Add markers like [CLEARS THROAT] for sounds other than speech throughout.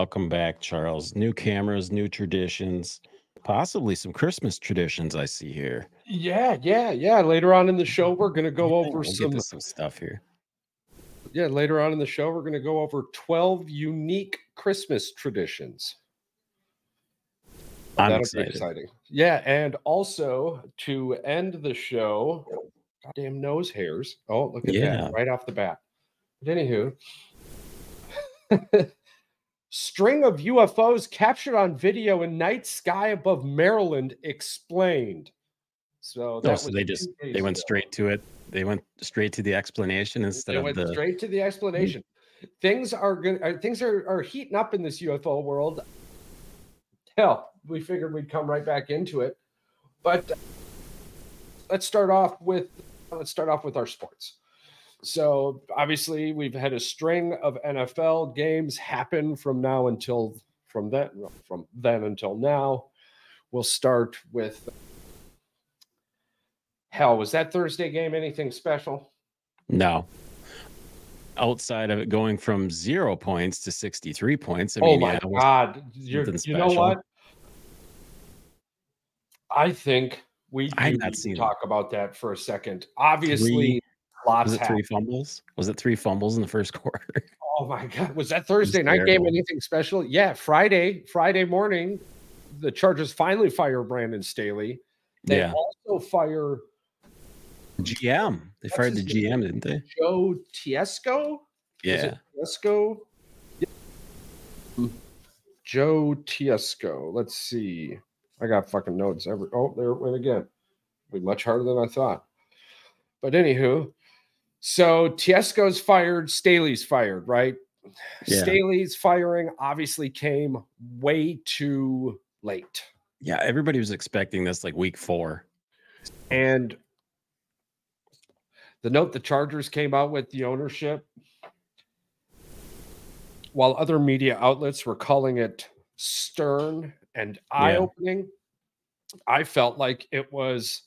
Welcome back, Charles. New cameras, new traditions, possibly some Christmas traditions I see here. Yeah, yeah, yeah. Later on in the show, we're gonna go over we'll some. to some stuff here. Yeah, later on in the show, we're gonna go over twelve unique Christmas traditions. I'm That'll excited. be exciting. Yeah, and also to end the show, goddamn nose hairs. Oh, look at Yeah. that right off the bat. But anywho, [LAUGHS] string of UFOs captured on video in night sky above Maryland explained. So that Oh, so they just they went ago. straight to it. They went straight to the explanation instead They of went the straight to the explanation. Things are going. Uh, things are, are heating up in this UFO world. Hell, we figured we'd come right back into it, but uh, let's start off with let's start off with our sports. So obviously, we've had a string of NFL games happen from now until from then from then until now. We'll start with. Hell, was that Thursday game anything special? no. Outside of it going from zero points to 63 points. I oh mean, my yeah, god! You know what? I think we I not need to seen it. talk about that for a second. Obviously, Three- lots was it happened. three fumbles? Was it three fumbles in the first [LAUGHS] quarter? Oh my god! Was that Thursday night game anything special? Yeah, Friday, Friday morning, the Chargers finally fire Brandon Staley. They yeah. also fire GM. They fired the his name? GM, didn't they? Joe Tiesco. Is Yeah. it Tiesco? Joe Tiesco. Let's see. I got fucking notes. Every oh, there it went again. Be much harder than I thought. But anywho, so Tiesco's fired, Staley's fired, right? Yeah. Staley's firing obviously came way too late. Yeah. Everybody was expecting this like week four. And the note the Chargers came out with the ownership, while other media outlets were calling it stern and eye opening, I felt like it was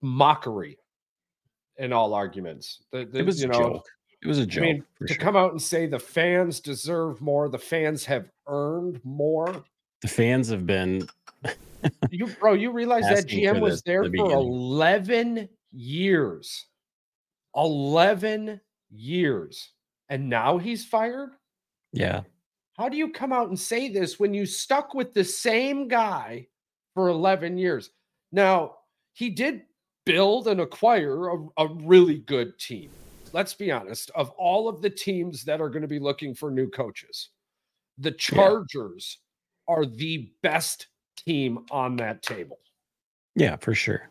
mockery in all arguments. The, the- It was you a know, joke. It was a joke. I mean, to sure. come out and say the fans deserve more, the fans have earned more. the fans have been You, bro, you realize that GM was this there the for 11 years. 11 years. And now he's fired? yeah. How do you come out and say this when you stuck with the same guy for 11 years? Now, he did build and acquire a, a really good team. Let's be honest, of all of the teams that are going to be looking for new coaches, the Chargers are the best team on that table. Yeah, for sure.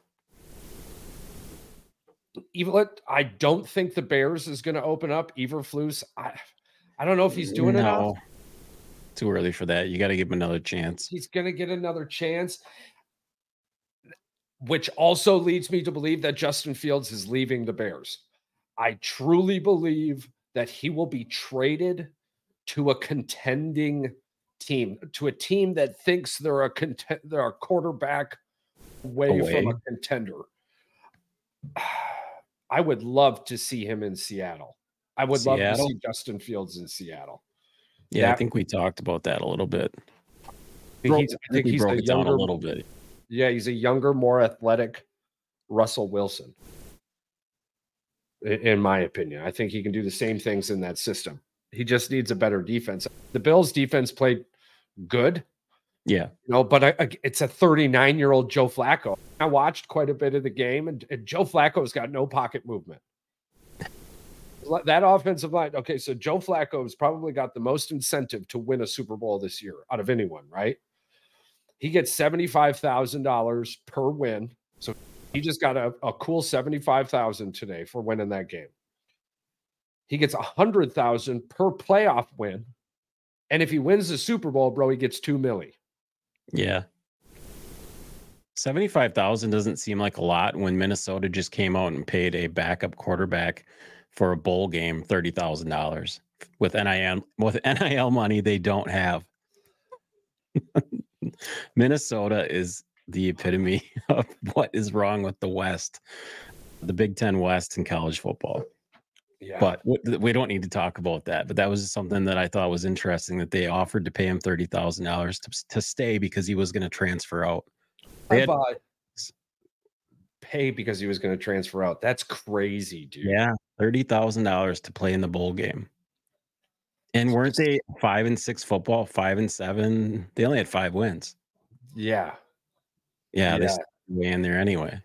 Even I don't think the Bears is going to open up. Eberflus, I, I don't know if he's doing enough. No. Too early for that. You got to give him another chance. He's going to get another chance. Which also leads me to believe that Justin Fields is leaving the Bears. I truly believe that he will be traded to a contending team, to a team that thinks they're a content, they're a quarterback away, from a contender. [SIGHS] I would love to see him in Seattle. I would love to see Justin Fields in Seattle. Yeah, I think we talked about that a little bit. He's- I I think he's broke the it down a little bit. Yeah, he's a younger, more athletic Russell Wilson. In my opinion, I think he can do the same things in that system. He just needs a better defense. The Bills' defense played good, Yeah. you know, but I, I- it's a 39 year old Joe Flacco. I watched quite a bit of the game, and, and Joe Flacco's got no pocket movement. That offensive line, okay, so Joe Flacco's probably got the most incentive to win a Super Bowl this year out of anyone, right? He gets $75,000 per win. So he just got a, a cool 75,000 today for winning that game. He gets 100,000 per playoff win. And if he wins the Super Bowl, bro, he gets 2 milli. Yeah. 75,000 doesn't seem like a lot when Minnesota just came out and paid a backup quarterback for a bowl game $30,000 with NIL with NIL money they don't have. [LAUGHS] Minnesota is the epitome [LAUGHS] of what is wrong with the West, the Big 10 West in college football. Yeah. But we don't need to talk about that. But that was something that I thought was interesting that they offered to pay him thirty thousand dollars to stay because he was going to transfer out. Had, pay because he was going to transfer out. That's crazy, dude. Yeah, thirty thousand dollars to play in the bowl game. And weren't they five and six football, five and seven? They only had five wins. Yeah. Yeah, yeah. they in there anyway.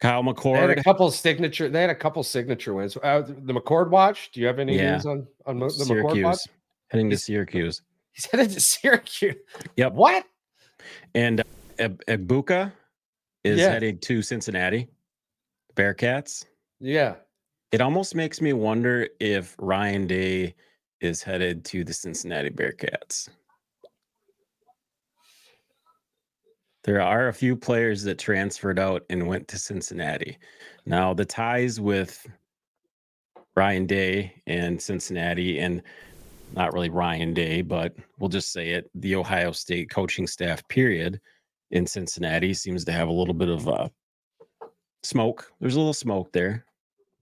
Kyle McCord. They had a couple signature. They had a couple signature wins. Uh, the McCord watch. Do you have any yeah. news on on the Syracuse. McCord watch? Heading to Syracuse. [LAUGHS] He's headed to Syracuse. Yep. What? And uh, is yeah. headed to Cincinnati. Bearcats. Yeah. It almost makes me wonder if Ryan Day is headed to the Cincinnati Bearcats. There are a few players that transferred out and went to Cincinnati. Now, the ties with Ryan Day and Cincinnati, and not really Ryan Day, but we'll just say it the Ohio State coaching staff, period, in Cincinnati seems to have a little bit of uh, smoke. There's a little smoke there.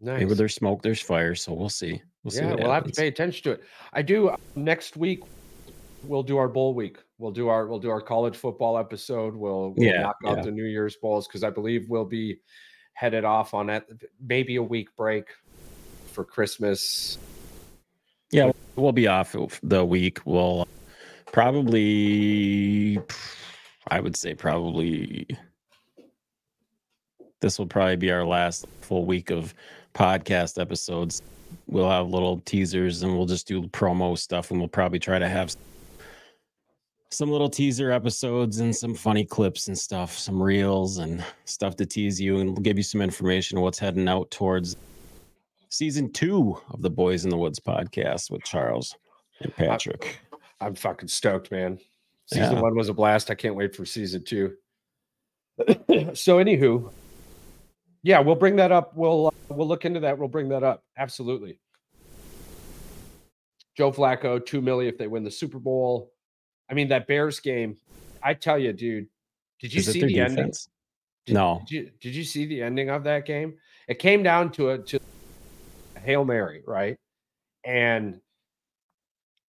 Nice. Maybe there's smoke, there's fire. So we'll see. We'll yeah, we'll happens. have to pay attention to it. I do uh, next week. We'll do our bowl week. We'll do our we'll do our college football episode. We'll, we'll yeah, knock out yeah. the New Year's bowls because I believe we'll be headed off on that maybe a week break for Christmas. Yeah, we'll be off the week. We'll probably, I would say, probably this will probably be our last full week of podcast episodes. We'll have little teasers and we'll just do promo stuff and we'll probably try to have some little teaser episodes and some funny clips and stuff, some reels and stuff to tease you and give you some information on what's heading out towards season two of the Boys in the Woods podcast with Charles and Patrick. I'm, I'm fucking stoked, man. Season yeah. one was a blast. I can't wait for season two. [CLEARS THROAT] so, anywho, yeah, we'll bring that up. We'll uh, we'll look into that. We'll bring that up. Absolutely. Joe Flacco, two million if they win the Super Bowl. I mean that Bears game. I tell you, dude. Did you Is see the defense? ending? Did, no. Did you, did you see the ending of that game? It came down to a to a hail mary, right? And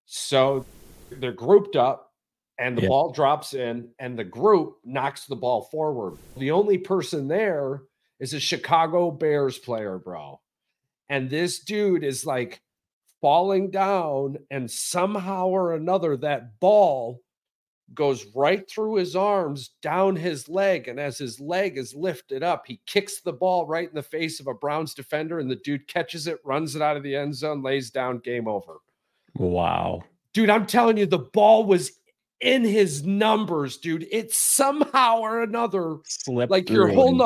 so they're grouped up, and the yeah. ball drops in, and the group knocks the ball forward. The only person there is a Chicago Bears player, bro. And this dude is like falling down, and somehow or another, that ball goes right through his arms, down his leg. And as his leg is lifted up, he kicks the ball right in the face of a Browns defender, and the dude catches it, runs it out of the end zone, lays down, game over. Wow. Dude, I'm telling you, the ball was in his numbers, dude. It somehow or another slipped like you're holding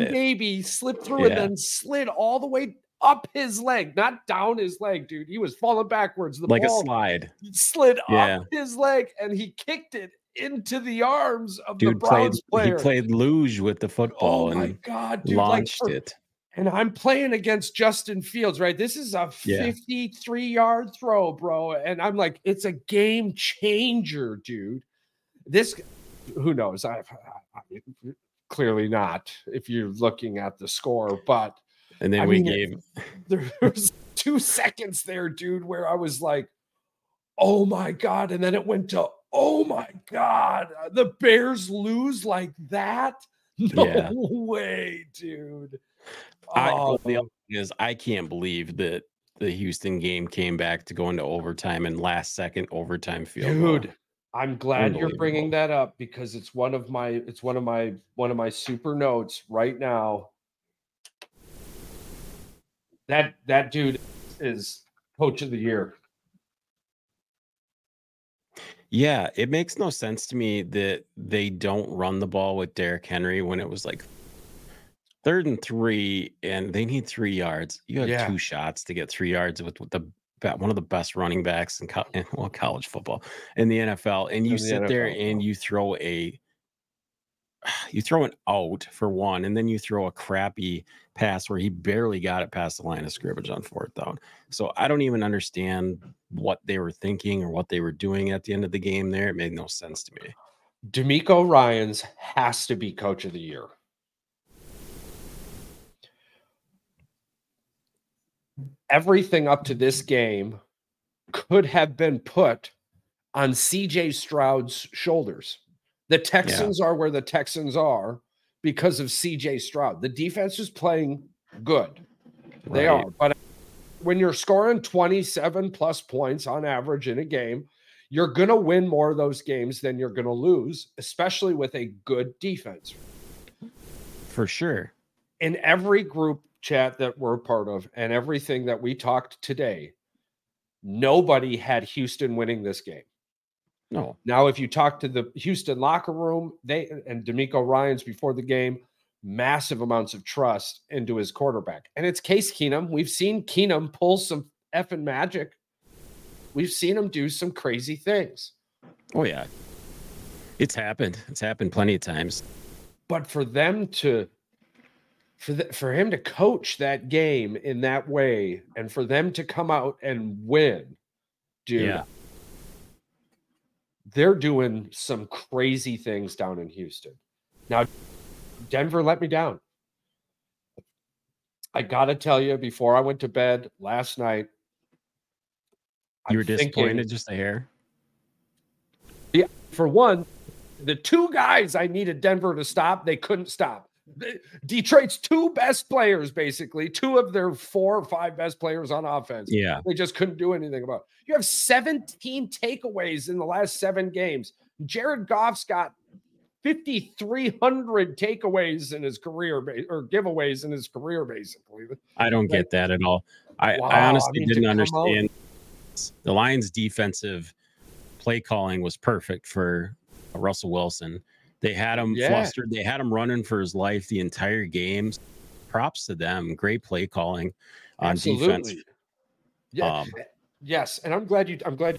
a baby, slipped through yeah. and then slid all the way up his leg, not down his leg, dude. He was falling backwards. The like a slide slid yeah. up his leg and he kicked it into the arms of dude the Browns played, player. He played luge with the football oh and God, dude, launched like for, it and I'm playing against Justin Fields, right? This is a 53 yeah. yard throw, bro. And I'm like, it's a game changer, dude. This, who knows? I, I, I clearly not if you're looking at the score, but and then I we mean, gave [LAUGHS] there was two seconds there, dude, where I was like, oh my God. And then it went to, oh my God, the Bears lose like that. [LAUGHS] No yeah. way, dude. I, oh, the other thing is, I can't believe that the Houston game came back to go into overtime and last second overtime field. Dude. I'm glad you're bringing that up because it's one of my it's one of my one of my super notes right now. That that dude is coach of the year. Yeah, it makes no sense to me that they don't run the ball with Derrick Henry when it was like third and three, and they need three yards. You have yeah. two shots to get three yards with, with the one of the best running backs in, co- [LAUGHS] in well, college football in the NFL, and you in sit the there and you throw a [SIGHS] you throw an out for one, and then you throw a crappy pass where he barely got it past the line of scrimmage on fourth down. So I don't even understand what they were thinking or what they were doing at the end of the game. There, it made no sense to me. DeMeco Ryans has to be coach of the year. Everything up to this game could have been put on CJ Stroud's shoulders. The Texans yeah. are where the Texans are because of CJ Stroud. The defense is playing good. They are. But when you're scoring 27 plus points on average in a game, you're going to win more of those games than you're going to lose, especially with a good defense. For sure. In every group chat that we're part of and everything that we talked today, nobody had Houston winning this game. No. Now, if you talk to the Houston locker room, they and DeMeco Ryans before the game, massive amounts of trust into his quarterback. And it's Case Keenum. We've seen Keenum pull some effing magic. We've seen him do some crazy things. Oh, yeah. It's happened. It's happened plenty of times. But for them to for the, for him to coach that game in that way and for them to come out and win, dude. Yeah. They're doing some crazy things down in Houston. Now, Denver let me down. I got to tell you, before I went to bed last night, you were I'm disappointed thinking, just a hair. Yeah, for one, the two guys I needed Denver to stop, they couldn't stop. Detroit's two best players, basically, two of their four or five best players on offense. Yeah. They just couldn't do anything about. It. You have 17 takeaways in the last seven games. Jared Goff's got 5,300 takeaways in his career or giveaways in his career, basically. I don't get that at all. I, wow, I honestly I mean, didn't understand. Out. The Lions' defensive play calling was perfect for Russell Wilson. They had him yeah. flustered. They had him running for his life the entire game. Props to them. Great play calling on Absolutely. defense. Yeah. Um, yes, and I'm glad you. I'm glad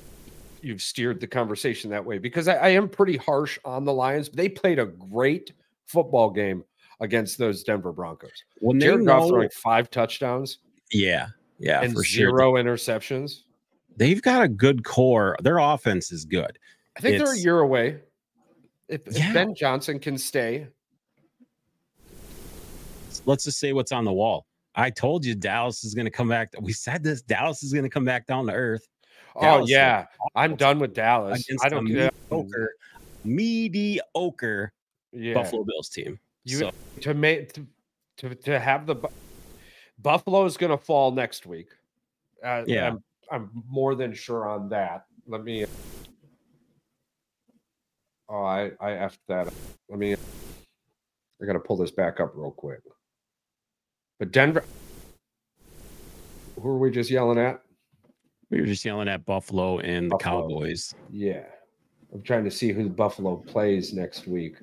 you've steered the conversation that way because I, I am pretty harsh on the Lions. They played a great football game against those Denver Broncos. When Jared know, Goff throwing five touchdowns. Yeah, yeah, and for zero sure. interceptions. They've got a good core. Their offense is good. I think it's, they're a year away. If, yeah. if Ben Johnson can stay, let's just say what's on the wall. I told you Dallas is going to come back. We said this. Dallas is going to come back down to earth. Oh yeah, I'm done with Dallas. I don't care. Mediocre, mediocre yeah. Buffalo Bills team. You so. to make to, to, to have the Buffalo is going to fall next week. Uh, yeah, I'm, I'm more than sure on that. Let me. Oh, I I effed that. Let me. I got to pull this back up real quick. But Denver. Who are we just yelling at? We were just yelling at Buffalo and Buffalo. the Cowboys. Yeah. I'm trying to see who Buffalo plays next week.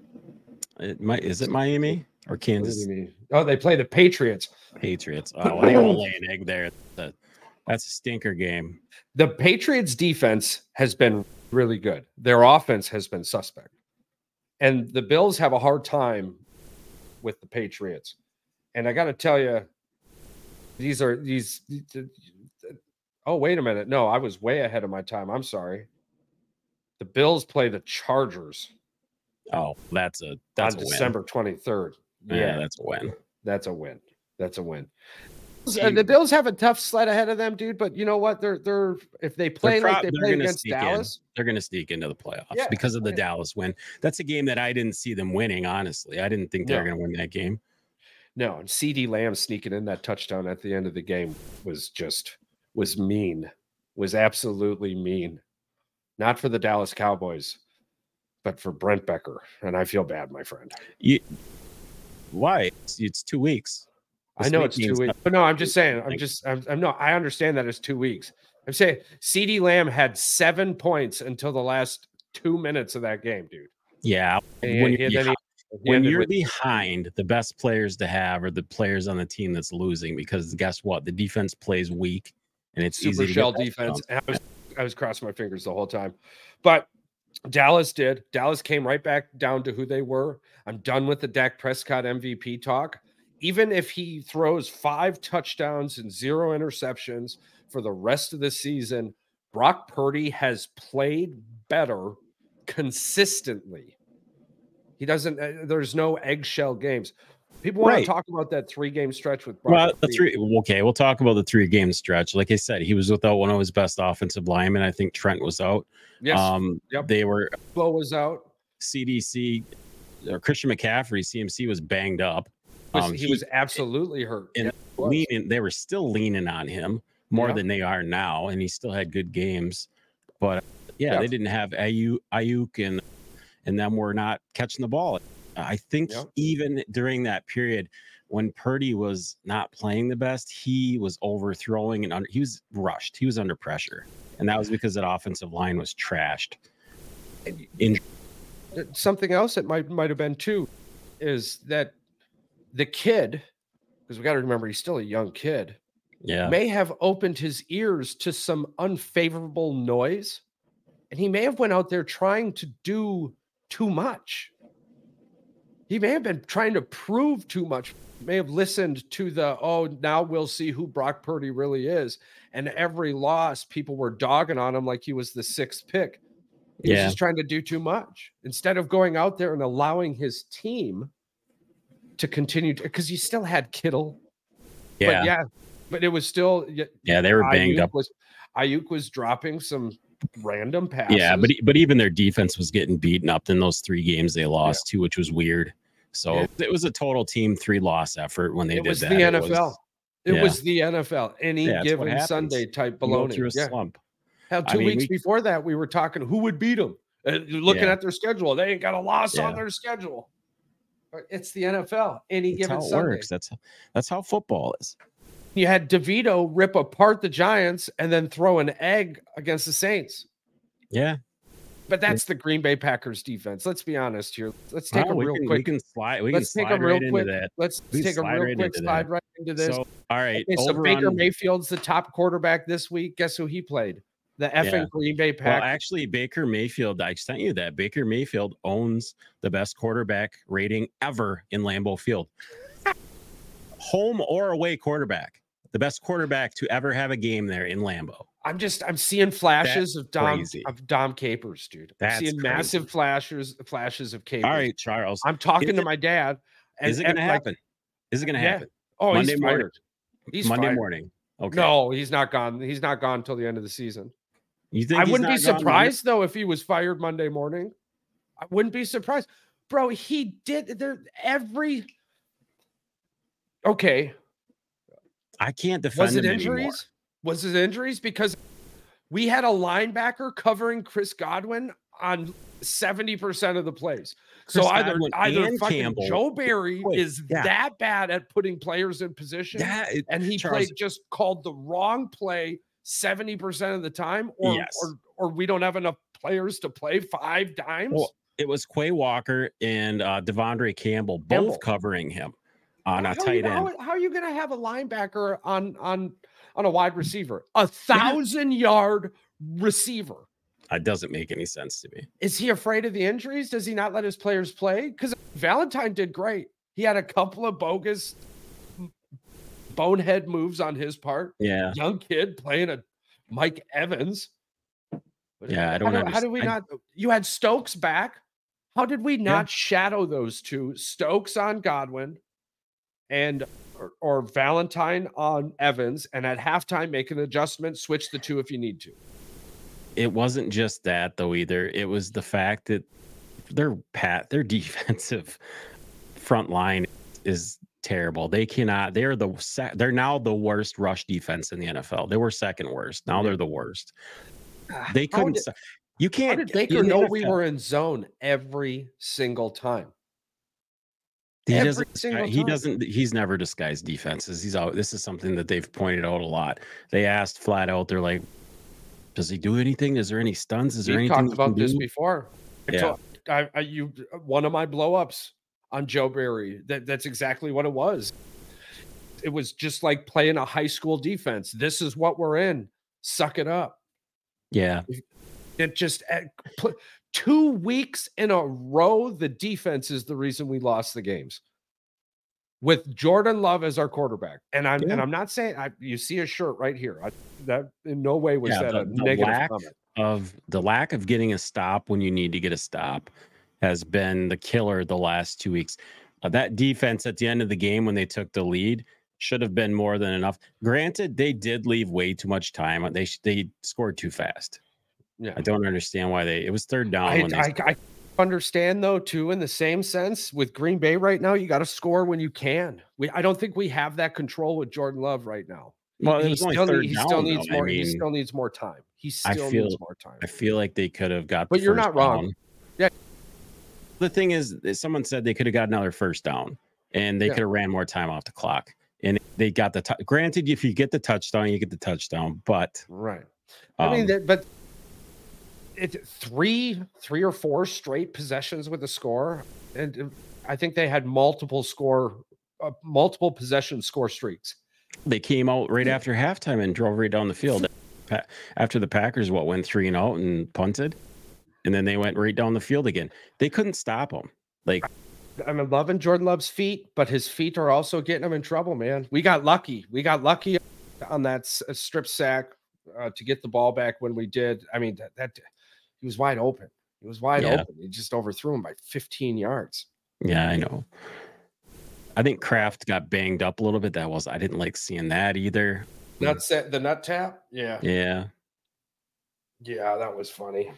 It might is it Miami or Kansas? Oh, they play the Patriots. Patriots. Oh, they won't lay an egg there. That's a stinker game. The Patriots defense has been really good. Their offense has been suspect. And the Bills have a hard time with the Patriots. And I got to tell you, these are these Oh, wait a minute. No, I was way ahead of my time. I'm sorry. The Bills play the Chargers. Oh, that's a that's on a December twenty third. Yeah, yeah, that's a win. That's a win. That's a win. The Bills have a tough sled ahead of them, dude. But you know what? They're they're if they play pro- like they play against Dallas, in. they're going to sneak into the playoffs yeah, because of the. Dallas win. That's a game that I didn't see them winning. Honestly, I didn't think they were going to win that game. No, and CeeDee Lamb sneaking in that touchdown at the end of the game was just was mean, was absolutely mean. Not for the Dallas Cowboys, but for Brent Becker. And I feel bad, my friend. You, why? It's, it's two weeks. I know it's two weeks. But no, I'm just saying, I'm just, I'm, I'm no, I understand that it's two weeks. I'm saying CeeDee Lamb had seven points until the last two minutes of that game, dude. Yeah. And when you're, behind, he, when you're with, behind, the best players to have are the players on the team that's losing because guess what? The defense plays weak and it's super shell defense. I was I was crossing my fingers the whole time, but Dallas did. Dallas came right back down to who they were. I'm done with the Dak Prescott MVP talk. Even if he throws five touchdowns and zero interceptions for the rest of the season, Brock Purdy has played better consistently. He doesn't, uh, there's no eggshell games. People want right. to talk about that three game stretch with Brock well, the three. Okay, we'll talk about the three game stretch. Like I said, he was without one of his best offensive linemen. I think Trent was out. Yes. Um, yep. They were. Flo was out. CDC or Christian McCaffrey, CMC was banged up. Um, he, he, was absolutely hurt. And yeah, leaning, they were still leaning on him more yeah. than they are now, and he still had good games. But yeah, yeah. they didn't have Ayuk, Aiyuk and and them were not catching the ball. I think even during that period when Purdy was not playing the best, he was overthrowing and under, he was rushed. He was under pressure, and that was because that offensive line was trashed. In- Something else that might might have been too is that the kid, because we got to remember he's still a young kid, yeah, may have opened his ears to some unfavorable noise, and he may have went out there trying to do too much he may have been trying to prove too much. May have listened to the oh now we'll see who Brock Purdy really is, and every loss people were dogging on him like he was the sixth pick. He yeah. was just trying to do too much instead of going out there and allowing his team to continue because he still had Kittle. Yeah, but yeah, but it was still yeah they were banged up. Was, Aiyuk was dropping some random passes. Yeah, but but even their defense was getting beaten up in those three games they lost yeah. too, which was weird. So yeah. it was a total team three loss effort when they did that. it did was that. The it NFL. Was, it yeah. was the NFL. Any given Sunday type baloney. through a slump. Hell, two I mean, weeks we, before that, we were talking who would beat them. And looking at their schedule, they ain't got a loss on their schedule. It's the NFL. Any that's given how it Sunday. works. That's that's how football is. You had DeVito rip apart the Giants and then throw an egg against the Saints. Yeah. But that's the Green Bay Packers defense. Let's be honest here. Let's take a real can, quick. We can slide. We let's can take a real right quick. Let's take a real right quick slide that. right into this. So, all right. Okay, so Baker on... Mayfield's the top quarterback this week. Guess who he played? The effing yeah. Green Bay Packers. Well, actually, Baker Mayfield. I sent you that. Baker Mayfield owns the best quarterback rating ever in Lambeau Field. Home or away quarterback the best quarterback to ever have a game there in Lambeau. I'm just I'm seeing flashes That's of Dom crazy. of Dom Capers, dude. I'm seeing crazy. massive flashes flashes of Capers. All right, Charles. I'm talking is to it, my dad. And, is it going to happen? Like, is it going to happen? Yeah. Oh, Monday he's morning. He's Monday fired. morning. Okay. No, he's not gone. He's not gone until the end of the season. You think I wouldn't be surprised though if he was fired Monday morning. I wouldn't be surprised, bro. He did there every. Okay, I can't defend. Was it injuries? Anymore. Was it injuries? Because we had a linebacker covering Chris Godwin on 70% of the plays. Chris so either Godwin either fucking Campbell. Joe Barry Wait, is yeah. that bad at putting players in position, it, and he Charles, played just called the wrong play 70% of the time, or yes. or or we don't have enough players to play five times. Well, it was Quay Walker and uh, De'Vondre Campbell both Campbell. covering him on a tight end. How, how, are you going to have a linebacker on on on a wide receiver? A thousand yard receiver. It doesn't make any sense to me. Is he afraid of the injuries? Does he not let his players play? Because Valentine did great. He had a couple of bogus bonehead moves on his part. Yeah. Young kid playing a Mike Evans. But yeah, I don't how, do, how do we not? You had Stokes back. How did we not yeah. shadow those two? Stokes on Godwin, and or, or, Valentine on Evans, and at halftime make an adjustment, switch the two if you need to. It wasn't just that though either. It was the fact that their pat their [LAUGHS] defensive front line is terrible. They cannot. They're the they're now the worst rush defense in the NFL. They were second worst. Now they're the worst. Ah, they couldn't. Did, you can't. How did Baker know we were in zone every single time? He Every doesn't. He doesn't. He's never disguised defenses. He's out. This is something that they've pointed out a lot. They asked flat out. They're like, "Does he do anything? Is there any stuns? Is there we anything?" Talked about this do? before. Yeah. I, I, you one of my blowups on Joe Barry. That that's exactly what it was. It was just like playing a high school defense. This is what we're in. Suck it up. Yeah. It just eh, two weeks in a row, the defense is the reason we lost the games. With Jordan Love as our quarterback, and I'm yeah. and I'm not saying I, you see a shirt right here. I, that in no way was yeah, that the, a the negative comment. Of the lack of getting a stop when you need to get a stop has been the killer the last two weeks. Uh, that defense at the end of the game when they took the lead should have been more than enough. Granted, they did leave way too much time. They they scored too fast. Yeah, I don't understand why they. It was third down. I, I, I, understand though too. In the same sense, with Green Bay right now, you got to score when you can. We I don't think we have that control with Jordan Love right now. Well, he, still, he down, still needs though. more. I mean, he still needs more time. He still feel, needs more time. I feel like they could have got. But you're not wrong. Down. The thing is, someone said they could have got another first down, and they yeah. could have ran more time off the clock and they got the t- granted if you get the touchdown you get the touchdown but right. I um, mean that, but it's three three or four straight possessions with a score and i think they had multiple score uh, multiple possession score streaks. They came out right after halftime and drove right down the field. After the packers what went three and out and punted and then they went right down the field again they couldn't stop him. like I'm loving Jordan Love's feet, but his feet are also getting him in trouble, man. We got lucky. We got lucky on that strip sack uh, to get the ball back when we did. I mean, that, that he was wide open. He was wide yeah. open. He just overthrew him by 15 yards. Yeah, I know. I think Kraft got banged up a little bit. That was I didn't like seeing that either. Nut set the nut tap. Yeah. Yeah. Yeah, that was funny.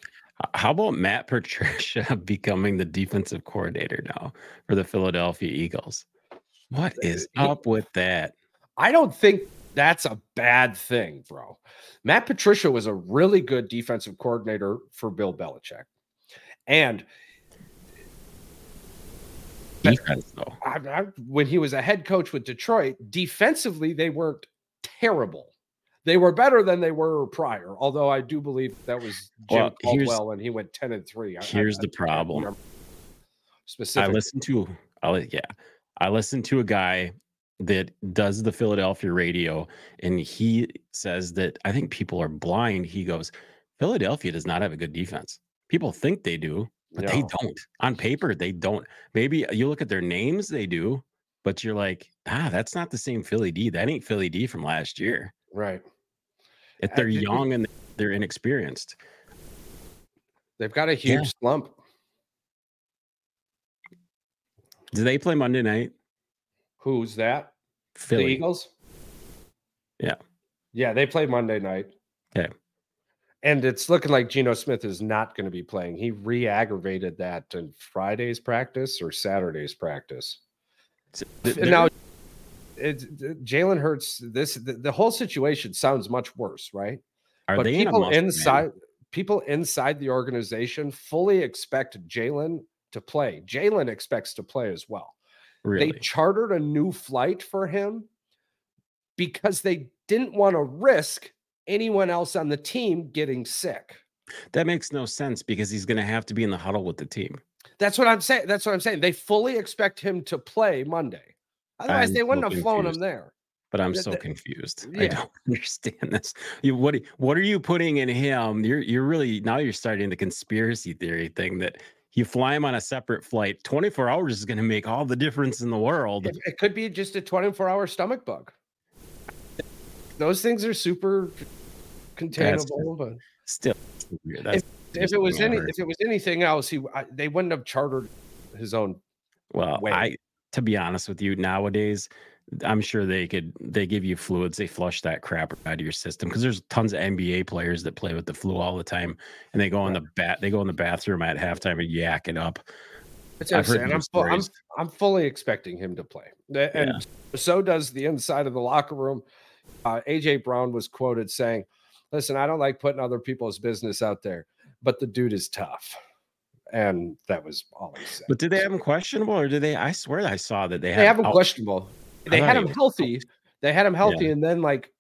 How about Matt Patricia [LAUGHS] becoming the defensive coordinator now for the Philadelphia Eagles? What is up with that? I don't think that's a bad thing, bro. Matt Patricia was a really good defensive coordinator for Bill Belichick. And defense, though. I, I, when he was a head coach with Detroit, defensively, they weren't terrible they were better than they were prior. Although I do believe that was Jim well, Caldwell and he went ten and three. Here's I, the I, problem. Specific. I listened to. I yeah, I listened to a guy that does the Philadelphia radio, and he says that I think people are blind. He goes, Philadelphia does not have a good defense. People think they do, but no. they don't. On paper, they don't. Maybe you look at their names, they do, but you're like, ah, that's not the same Philly D. That ain't Philly D from last year. Right. If they're young and they're inexperienced. They've got a huge yeah. slump. Do they play Monday night? Who's that? Philly. The Eagles? Yeah. Yeah, they play Monday night. Okay. And it's looking like Geno Smith is not going to be playing. He re aggravated that in Friday's practice or Saturday's practice. now, it, uh, Jalen Hurts. This the, the, whole situation sounds much worse, right? Are but they people in inside man? people inside the organization fully expect Jalen to play. Jalen expects to play as well. Really? They chartered a new flight for him because they didn't want to risk anyone else on the team getting sick. That makes no sense because he's going to have to be in the huddle with the team. That's what I'm saying. That's what I'm saying. They fully expect him to play Monday. Otherwise, I'm they wouldn't so have flown him there. But I'm so confused. Yeah. I don't [LAUGHS] understand this. You, what what are you putting in him? You're you're really now you're starting the conspiracy theory thing that you fly him on a separate flight. 24 hours is going to make all the difference in the world. It, it could be just a 24 hour stomach bug. Those things are super containable, but still, if, if it was any if it was anything else, he I, they wouldn't have chartered his own. Well, way. I to be honest with you, nowadays, I'm sure they could they give you fluids, they flush that crap out of your system because there's tons of NBA players that play with the flu all the time, and they go in the bat they go in the bathroom at halftime and yak it up. I've heard I'm, fu- I'm, I'm fully expecting him to play, and yeah. so does the inside of the locker room. Uh, AJ Brown was quoted saying, "Listen, I don't like putting other people's business out there, but the dude is tough." And that was all he said. But did they have him questionable, or did they? I swear I saw that they, they have him questionable. They had him healthy. They had him healthy, yeah. and then like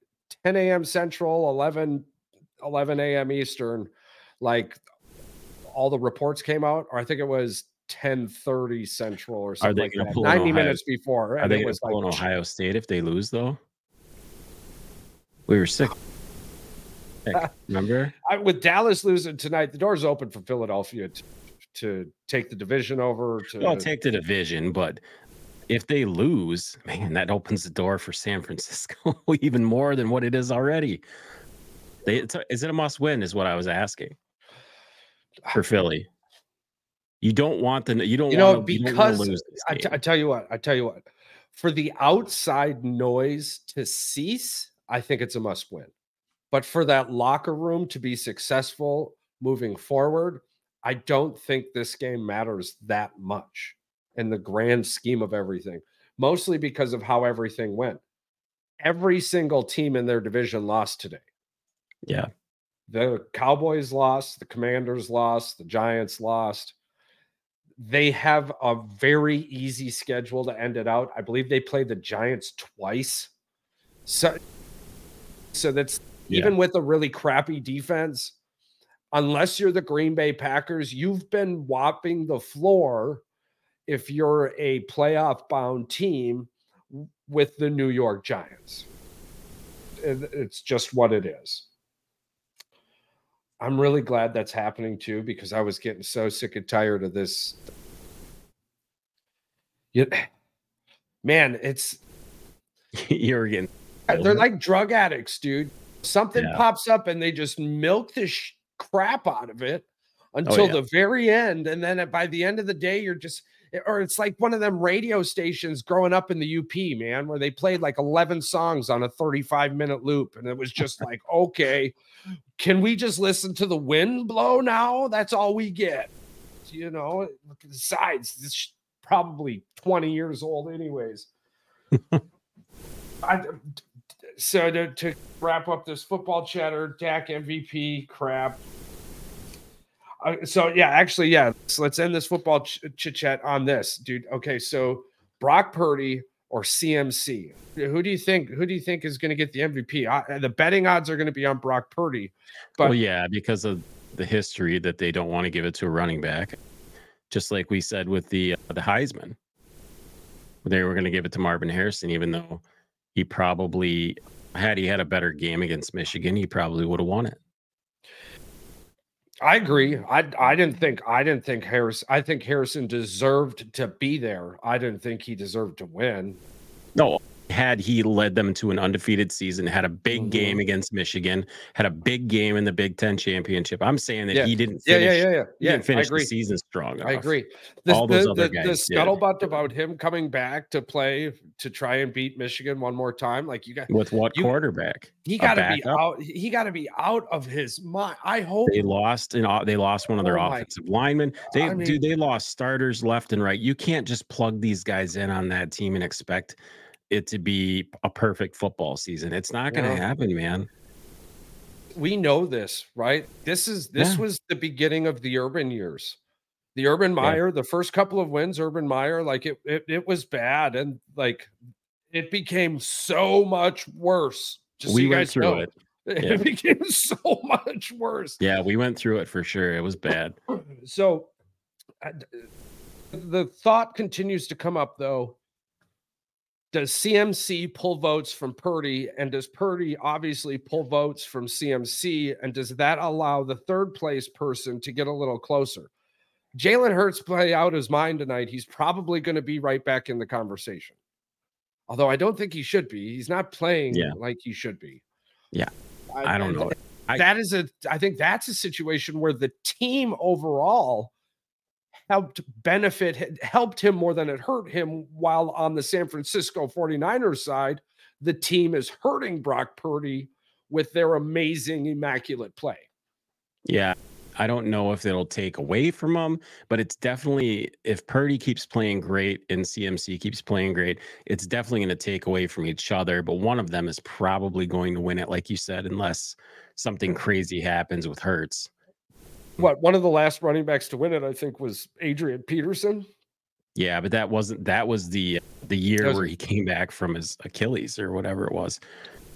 10 a.m. Central, 11 11 a.m. Eastern, like all the reports came out, or I think it was 10:30 Central or something like that. 90 Ohio, minutes before. Are they going to pull like, in Ohio State if they lose though? We were [LAUGHS] sick. Remember? I, with Dallas losing tonight, the door's open for Philadelphia to, to take the division over. To well, take the division, but if they lose, man, that opens the door for San Francisco [LAUGHS] even more than what it is already. They, a, is it a must win? Is what I was asking for [SIGHS] Philly. You don't want the you don't you know want to, because lose I, t- I tell you what I tell you what for the outside noise to cease, I think it's a must win. But for that locker room to be successful moving forward, I don't think this game matters that much in the grand scheme of everything, mostly because of how everything went. Every single team in their division lost today. Yeah. The Cowboys lost, the Commanders lost, the Giants lost. They have a very easy schedule to end it out. I believe they play the Giants twice. So so that's yeah. even with a really crappy defense, unless you're the Green Bay Packers, you've been whopping the floor if you're a playoff bound team with the New York Giants. It's just what it is. I'm really glad that's happening too because I was getting so sick and tired of this. man, it's [LAUGHS] you're getting they're like drug addicts, dude. Something yeah. pops up and they just milk the sh- crap out of it oh, until oh, yeah. the very end, and then by the end of the day, you're just eh, or it's like one of them radio stations growing up in the UP, man, where they played like 11 songs on a 35 minute loop. And it was just like, okay, can we just listen to the wind blow now? That's all we get. You know, eh, besides, it's probably 20 years old, anyways. [LAUGHS] I, so to, to wrap up this football chatter, Dak MVP crap. Uh, so yeah, actually, yeah. So let's end this football ch- chit chat on this, dude. Okay, so Brock Purdy or CMC. Who do you think? Who do you think is going to get the MVP? Uh, the betting odds are going to be on Brock Purdy. But well, yeah, because of the history that they don't want to give it to a running back, just like we said with the uh, the Heisman, they were going to give it to Marvin Harrison, even though he probably had he had a better game against Michigan, he probably would have won it. I agree. I I didn't think I didn't think Harris. I think Harrison deserved to be there. I didn't think he deserved to win. No, had he led them to an undefeated season, had a big mm-hmm. game against Michigan, had a big game in the Big Ten championship. I'm saying that yeah. he didn't finish, yeah, yeah, yeah, yeah. yeah finish the season strong. Enough. I agree. The, All those the, other the, guys. The scuttlebutt about him coming back to play to try and beat Michigan one more time, like you got with what you, quarterback? He got to be out. He got to be out of his mind. I hope they lost and they lost one of their oh offensive linemen. They I mean, they lost starters left and right. You can't just plug these guys in on that team and expect it to be a perfect football season. It's not going to yeah. happen, man. We know this, right? This is this yeah. was the beginning of the Urban years. The Urban Meyer, yeah. the first couple of wins, Urban Meyer, like it, it, it was bad, and like it became so much worse. Just we so went through know. it. [LAUGHS] It became so much worse. Yeah, we went through it for sure. It was bad. [COUGHS] so, the thought continues to come up though does CMC pull votes from Purdy? And does Purdy obviously pull votes from CMC? And does that allow the third place person to get a little closer? Jalen Hurts play out his mind tonight. He's probably going to be right back in the conversation. Although I don't think he should be. He's not playing yeah. like he should be. Yeah. I, I don't know. I, that is a I think that's a situation where the team overall helped benefit, helped him more than it hurt him. While on the San Francisco 49ers side, the team is hurting Brock Purdy with their amazing, immaculate play. Yeah. I don't know if it'll take away from him, but it's definitely if Purdy keeps playing great and CMC keeps playing great, it's definitely going to take away from each other. But one of them is probably going to win it, like you said, unless something crazy happens with Hurts what one of the last running backs to win it, I think, was Adrian Peterson. Yeah, but that wasn't that was the the year was, where he came back from his Achilles or whatever it was.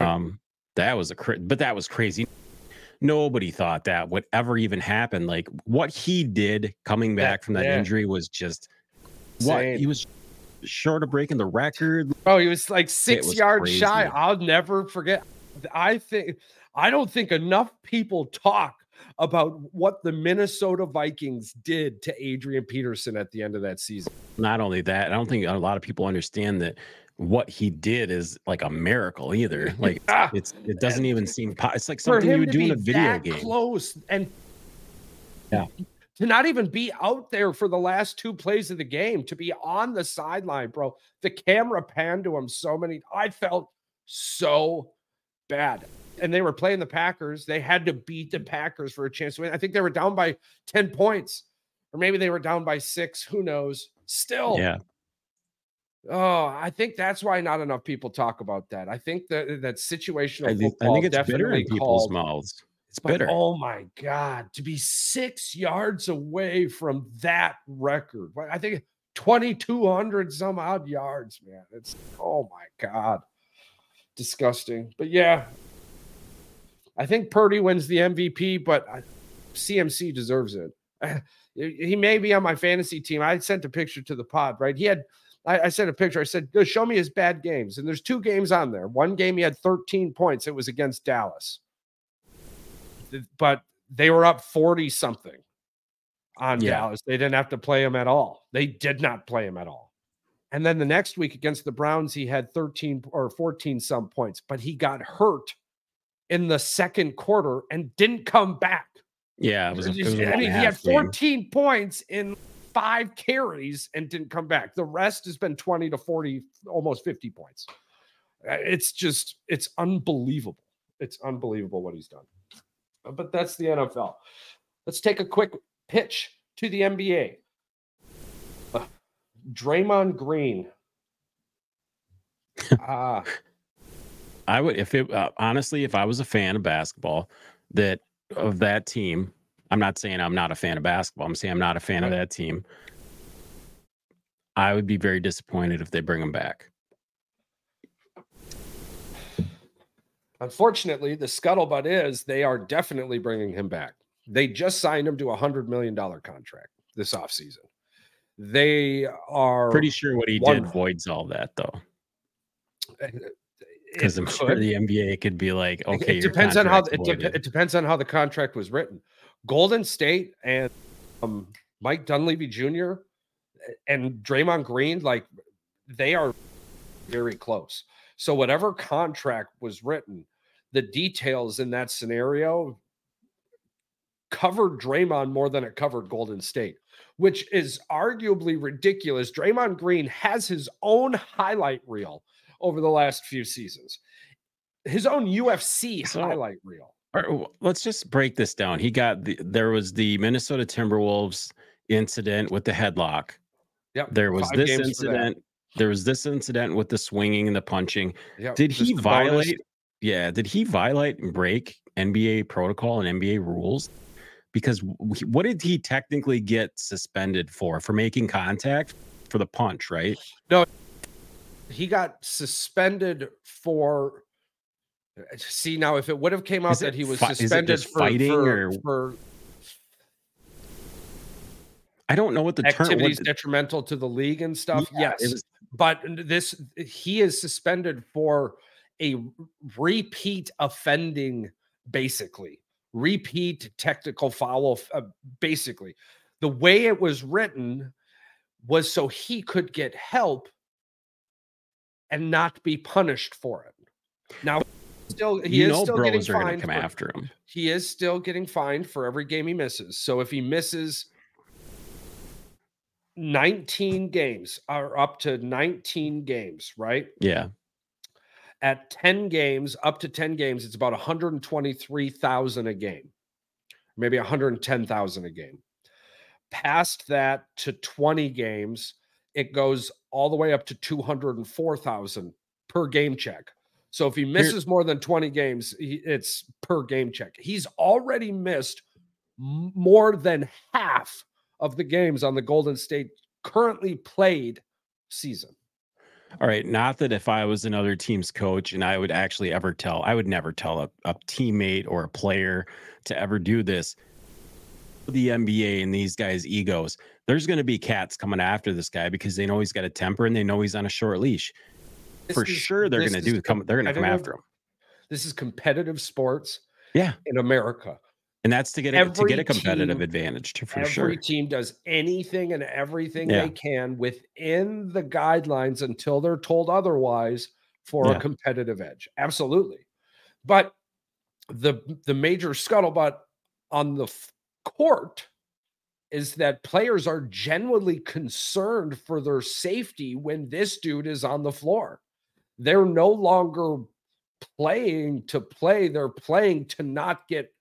Um, that was a but that was crazy. Nobody thought that would ever even happen. Like what he did coming back that, from that yeah. injury was just what he was short of breaking the record. Oh, he was like six was yards crazy. shy. I'll never forget. I think I don't think enough people talk about what the Minnesota Vikings did to Adrian Peterson at the end of that season. Not only that, I don't think a lot of people understand that what he did is like a miracle either. [LAUGHS] Like ah, it's it doesn't even seem it's like something you would do in a video game. Close and yeah. to not even be out there for the last two plays of the game, to be on the sideline, bro. The camera panned to him so many. I felt so bad. And they were playing the Packers. They had to beat the Packers for a chance to win. I think they were down by 10 points, or maybe they were down by six. Who knows? Still. Yeah. Oh, I think that's why not enough people talk about that. I think that that situational I think, I think it's bitter in people's called, mouths. It's bitter. But, oh my God, to be six yards away from that record. I think 2,200 some odd yards, man. It's, oh my God, disgusting. But yeah, I think Purdy wins the MVP, but CMC deserves it. [SIGHS] He may be on my fantasy team. I sent a picture to the pod, right? He had, I, I sent a picture. I said, show me his bad games. And there's two games on there. One game he had 13 points, it was against Dallas but they were up 40 something on yeah. Dallas. They didn't have to play him at all. They did not play him at all. And then the next week against the Browns, he had 13 or 14 some points, but he got hurt in the second quarter and didn't come back. Yeah, it was. It was I mean, he had 14 game. points in five carries and didn't come back. The rest has been 20 to 40, almost 50 points. Uh, it's just, it's unbelievable. It's unbelievable what he's done but that's the NFL. Let's take a quick pitch to the NBA. Uh, Draymond Green. [LAUGHS] Ah. I would if it uh, honestly, if I was a fan of basketball, that of that team. I'm not saying I'm not a fan of basketball. I'm saying I'm not a fan right. of that team. I would be very disappointed if they bring him back. Unfortunately, the scuttlebutt is they are definitely bringing him back. They just signed him to a $100 million contract this offseason. They are pretty sure what he did voids all that, though. Because I'm could. sure the NBA could be like, okay, it depends on how it, de- it, depends on how the contract was written. Golden State and um, Mike Dunleavy Jr. and Draymond Green, like they are very close. So whatever contract was written, the details in that scenario covered Draymond more than it covered Golden State, which is arguably ridiculous. Draymond Green has his own highlight reel over the last few seasons, his own UFC so, highlight reel. let's just break this down. He got the there was the Minnesota Timberwolves incident with the headlock. Yep. There was this incident there was this incident with the swinging and the punching. Yep, did he violate? Bonus. Yeah, did he violate and break NBA protocol and NBA rules? Because what did he technically get suspended for? For making contact for the punch, right? No, he got suspended for. See now, if it would have came out that he was fi- suspended for fighting for, or for I don't know what the activities term, what, detrimental to the league and stuff. Yeah, yes, was, but this he is suspended for a repeat offending, basically repeat technical foul. Uh, basically, the way it was written was so he could get help and not be punished for it. Now, still he you is still getting fined. Come for, after him. He is still getting fined for every game he misses. So if he misses 19 games are up to 19 games, right? Yeah. At 10 games, up to 10 games, it's about 123,000 a game. Maybe 110,000 a game. Past that to 20 games, it goes all the way up to 204,000 per game check. So if he misses more than 20 games, he, it's per game check. He's already missed more than half of the games on the Golden State currently played season. All right. Not that if I was another team's coach and I would actually ever tell, I would never tell a, a teammate or a player to ever do this. The NBA and these guys' egos, there's going to be cats coming after this guy because they know he's got a temper and they know he's on a short leash. This For is, sure, they're going to do come. They're going to come after him. This is competitive sports. Yeah, in America, and that's to get a, to get a competitive team, advantage for every sure. Every team does anything and everything yeah. they can within the guidelines until they're told otherwise for yeah. a competitive edge. Absolutely. But the the major scuttlebutt on the court is that players are genuinely concerned for their safety when this dude is on the floor. They're no longer playing to play, they're playing to not get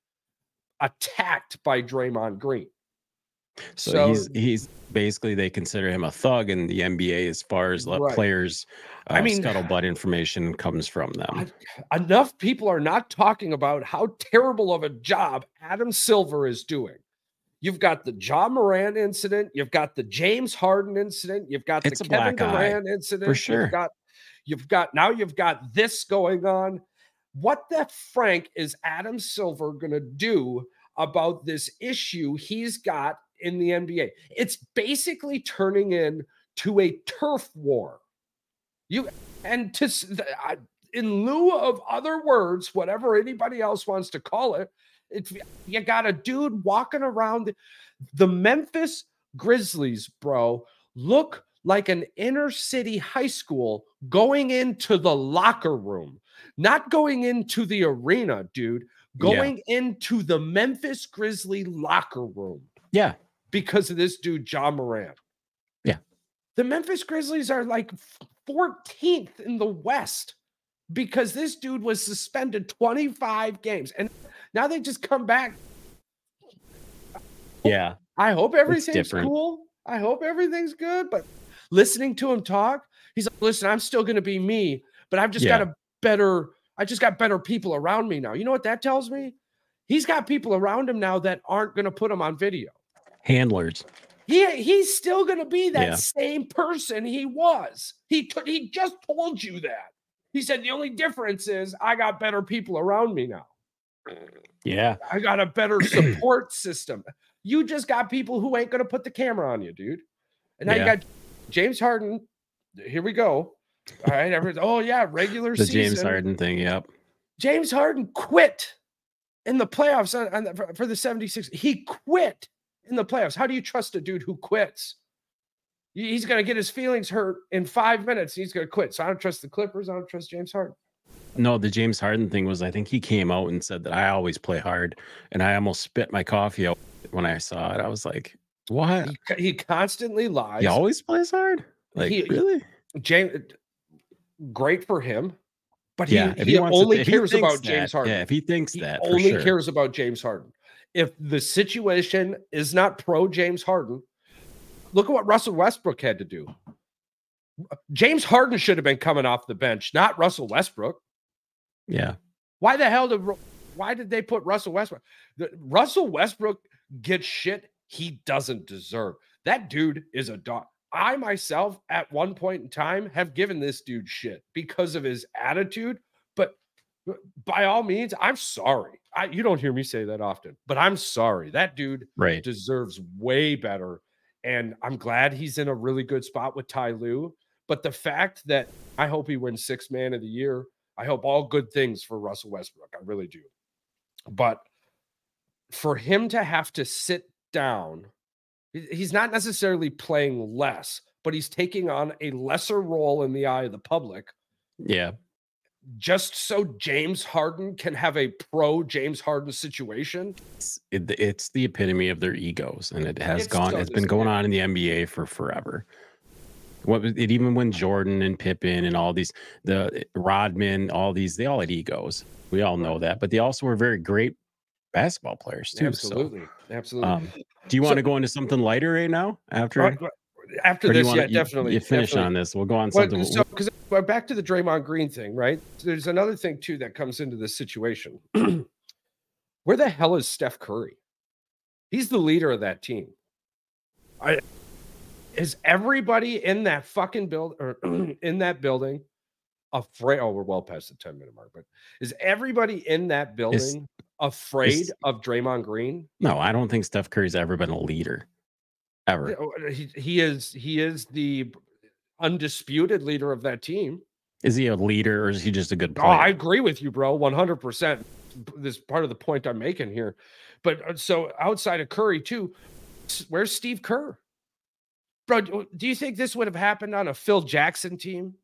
attacked by Draymond Green. So, so he's he's basically they consider him a thug in the NBA as far as right. players. Uh, I mean, scuttlebutt information comes from them. enough people are not talking about how terrible of a job Adam Silver is doing. You've got the Ja Morant incident. You've got the James Harden incident. You've got it's the Kevin Durant incident. For sure. You've got, you've got now you've got this going on. What the Frank is Adam Silver going to do about this issue he's got in the NBA? It's basically turning into a turf war. You and to in lieu of other words, whatever anybody else wants to call it, it's you got a dude walking around the Memphis Grizzlies, bro. Look like an inner city high school going into the locker room, not going into the arena, dude. Going yeah. into the Memphis Grizzly locker room. Yeah. Because of this dude, Ja Morant. Yeah. The Memphis Grizzlies are like 14th in the West because this dude was suspended 25 games. And now they just come back. Yeah. I hope everything's cool. I hope everything's good. But listening to him talk, he's like, listen, I'm still going to be me, but I've just yeah. got a better, I just got better people around me now. You know what that tells me? He's got people around him now that aren't going to put him on video. Handlers. He, he's still going to be that yeah. same person he was. He, t- he just told you that. He said the only difference is I got better people around me now. Yeah. I got a better [CLEARS THROAT] support system. You just got people who ain't going to put the camera on you, dude. And now yeah. you got James Harden. Here we go. All right. Everyone's, oh, yeah. Regular the season. James Harden thing. Yep. James Harden quit in the playoffs on, on the, for the 76. He quit in the playoffs. How do you trust a dude who quits? He's going to get his feelings hurt in five minutes. He's going to quit. So I don't trust the Clippers. I don't trust James Harden. No, the James Harden thing was I think he came out and said that I always play hard, and I almost spit my coffee out when I saw it. I was like, "What?" He, he constantly lies. He always plays hard. Like he, really, James. Great for him, but he, yeah, he, he only to, cares about that, James Harden. Yeah, if he thinks he that, only sure. cares about James Harden. If the situation is not pro James Harden, look at what Russell Westbrook had to do. James Harden should have been coming off the bench, not Russell Westbrook. Yeah. Why the hell did why did they put Russell Westbrook? The, Russell Westbrook gets shit he doesn't deserve. That dude is a dog. I myself, at one point in time, have given this dude shit because of his attitude. By all means, I'm sorry. I, you don't hear me say that often, but I'm sorry. That dude right. deserves way better. And I'm glad he's in a really good spot with Ty Lue. But the fact that I hope he wins six man of the year I hope all good things for Russell Westbrook. I really do. But for him to have to sit down, he's not necessarily playing less, but he's taking on a lesser role in the eye of the public. Yeah. Just so James Harden can have a pro James Harden situation. It's, it, it's the epitome of their egos, and it has it's gone. It's been going on in the NBA for forever. What was it? Even when Jordan and Pippen and all these, the Rodman, all these, they all had egos. We all know that, but they also were very great basketball players too. Absolutely, so, absolutely. Um, do you want so, to go into something lighter right now? After after this, yeah, definitely. You finish definitely. on this. We'll go on something. so, because back to the Draymond Green thing, right? There's another thing too that comes into this situation. [CLEARS THROAT] Where the hell is Steph Curry? He's the leader of that team. I is everybody in that fucking build or [CLEARS THROAT] in that building afraid? Oh, we're well past the 10 minute mark, but is everybody in that building is, afraid is, of Draymond Green? No, I don't think Steph Curry's ever been a leader. Ever. Oh, he, he is he is the undisputed leader of that team. Is he a leader or is he just a good player? Oh, I agree with you, bro. 100%. This part of the point I'm making here. But uh, so outside of Curry, too, where's Steve Kerr? Bro, do you think this would have happened on a Phil Jackson team?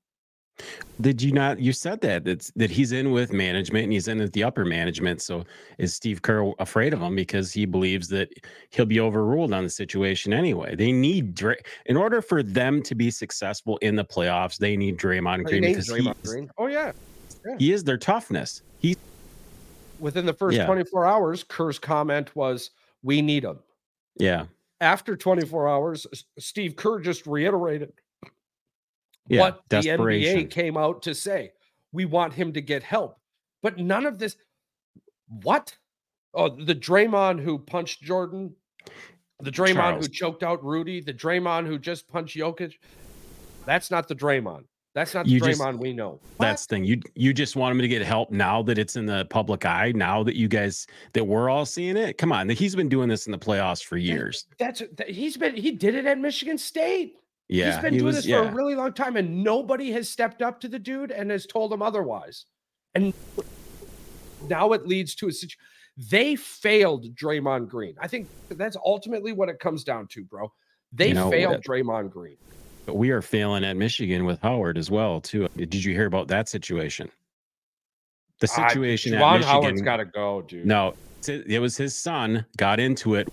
Did you not? You said that that's that he's in with management and he's in with the upper management. So is Steve Kerr afraid of him because he believes that he'll be overruled on the situation anyway? They need Dray in order for them to be successful in the playoffs. They need Draymond oh, Green because Draymond Green. Oh yeah. yeah. he is their toughness. He within the first yeah. 24 hours, Kerr's comment was, "We need him." Yeah. After 24 hours, Steve Kerr just reiterated yeah, what the NBA came out to say. We want him to get help. But none of this. What? Oh, the Draymond who punched Jordan, the Draymond Charles. who choked out Rudy, the Draymond who just punched Jokic. That's not the Draymond. That's not the you Draymond just, we know. That's the thing. You you just want him to get help now that it's in the public eye. Now that you guys that we're all seeing it. Come on, he's been doing this in the playoffs for years. That's that, he's been he did it at Michigan State. Yeah, he's been he doing was, this yeah. for a really long time, and nobody has stepped up to the dude and has told him otherwise. And [LAUGHS] now it leads to a situation. They failed Draymond Green. I think that's ultimately what it comes down to, bro. They you know, failed Draymond Green. But we are failing at Michigan with Howard as well, too. Did you hear about that situation? The situation uh, at Michigan. Howard's got to go, dude. No, it was his son got into it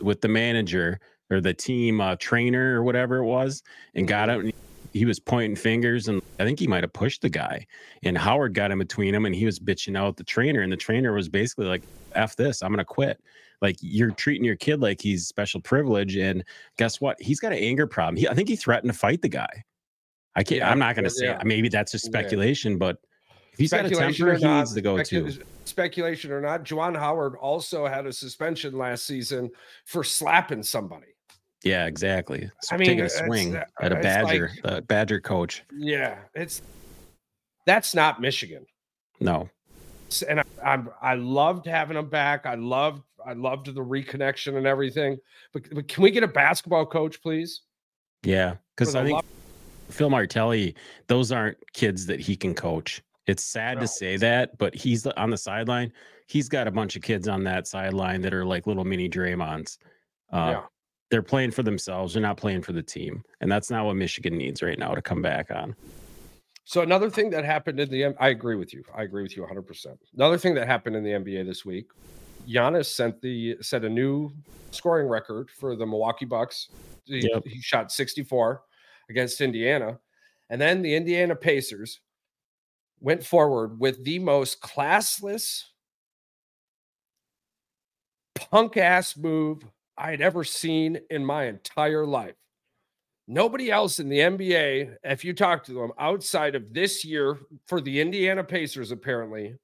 with the manager or the team uh, trainer or whatever it was and got mm-hmm. out. he was pointing fingers and I think he might have pushed the guy. And Howard got in between him and he was bitching out the trainer. And the trainer was basically like, F this, I'm going to quit. Like you're treating your kid like he's special privilege. And guess what? He's got an anger problem. He, I think he threatened to fight the guy. I can't, yeah, I'm not going to say yeah. maybe that's just speculation, yeah. but if he's got a temper, he needs to go to. Speculation or not, Juwan Howard also had a suspension last season for slapping somebody. Yeah, exactly. So I mean, taking a swing at a Badger, like, the Badger coach. Yeah, it's that's not Michigan. No, and I, I'm I loved having him back. I loved I loved the reconnection and everything. But, but can we get a basketball coach, please? Yeah, because I think Phil Martelli, those aren't kids that he can coach. It's sad no. to say that, but he's on the sideline. He's got a bunch of kids on that sideline that are like little mini Draymonds. Uh, yeah. They're playing for themselves. They're not playing for the team, and that's not what Michigan needs right now to come back on. So another thing that happened in the I agree with you. I agree with you 100%. Another thing that happened in the NBA this week, Giannis sent the set a new scoring record for the Milwaukee Bucks. He, yep. he shot 64 against Indiana. And then the Indiana Pacers went forward with the most classless punk ass move I'd ever seen in my entire life. Nobody else in the NBA, if you talk to them outside of this year for the Indiana Pacers, apparently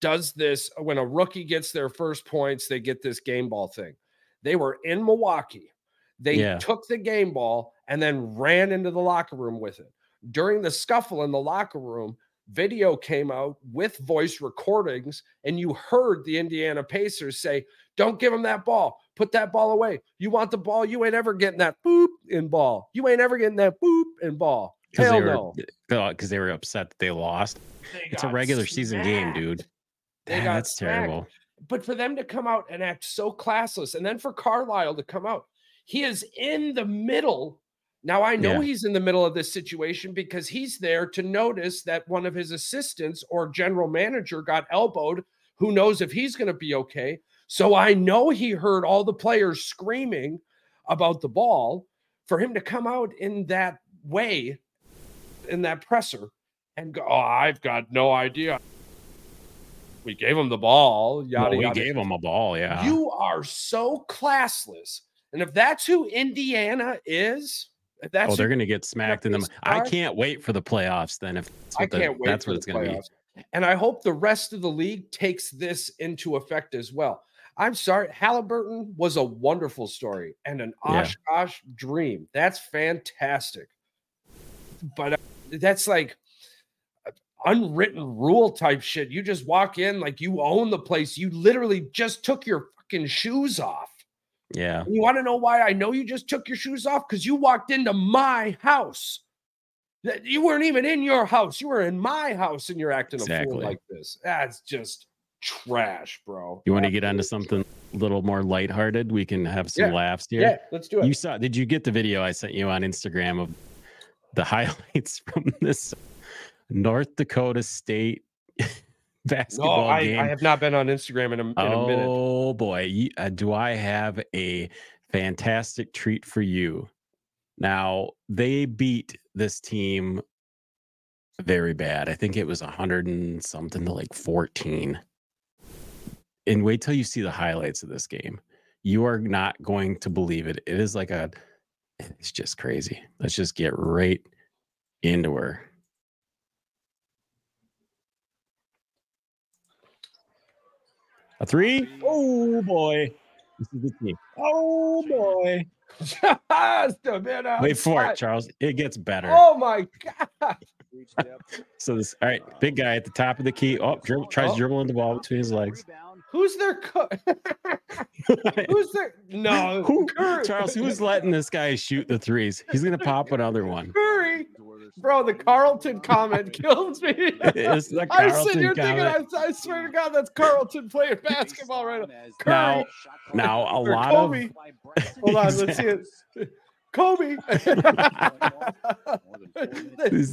does this when a rookie gets their first points, they get this game ball thing. They were in Milwaukee. They yeah. took the game ball and then ran into the locker room with it. During the scuffle in the locker room, video came out with voice recordings, and you heard the Indiana Pacers say, Don't give him that ball. Put that ball away. You want the ball? You ain't ever getting that boop in ball. You ain't ever getting that boop in ball. Hell they were, no. Because uh, they were upset that they lost. They it's a regular season game, dude. They got That's smacked. terrible. But for them to come out and act so classless, and then for Carlisle to come out, he is in the middle. Now I know yeah. he's in the middle of this situation because he's there to notice that one of his assistants or general manager got elbowed. Who knows if he's going to be okay? So I know he heard all the players screaming about the ball. For him to come out in that way, in that presser, and go, oh, I've got no idea. We gave him the ball. Yada, well, we yada. gave him a ball. Yeah. You are so classless. And if that's who Indiana is, that's oh, they're going to get smacked in the. I can't wait for the playoffs. Then if I can't the, wait, that's what it's going to be. And I hope the rest of the league takes this into effect as well. I'm sorry, Halliburton was a wonderful story and an Oshkosh yeah. dream. That's fantastic. But uh, that's like unwritten rule type shit. You just walk in like you own the place. You literally just took your fucking shoes off. Yeah. And you want to know why I know you just took your shoes off? Because you walked into my house. You weren't even in your house. You were in my house and you're acting exactly. a fool like this. That's just trash, bro. You want to get onto something a little more lighthearted? We can have some yeah. laughs here. Yeah, let's do it. You saw? Did you get the video I sent you on Instagram of the [LAUGHS] highlights from this North Dakota State [LAUGHS] [LAUGHS] basketball no, I, game. I have not been on Instagram in a, in oh, a minute. Oh boy, uh, do I have a fantastic treat for you. Now, they beat this team very bad. I think it was a 100 and something to like 14. And wait till you see the highlights of this game. You are not going to believe it. It is like a, it's just crazy. Let's just get right into her. A three? Oh boy. This is the team. Oh boy. Just a bit Wait for it, Charles. It gets better. Oh my god. [LAUGHS] so this all right, big guy at the top of the key. Oh, dribble, tries oh. dribbling the ball between his legs. Who's their co- [LAUGHS] Who's their no Who, Charles? Who's letting this guy shoot the threes? He's gonna pop another one. Curry. Bro, the Carlton comment [LAUGHS] kills me. It's the [LAUGHS] I'm sitting here thinking, I, I, swear to God, that's Carlton playing basketball right now. Curry. Now, now a lot Kobe. of. Hold on, let's see it. Kobe. [LAUGHS]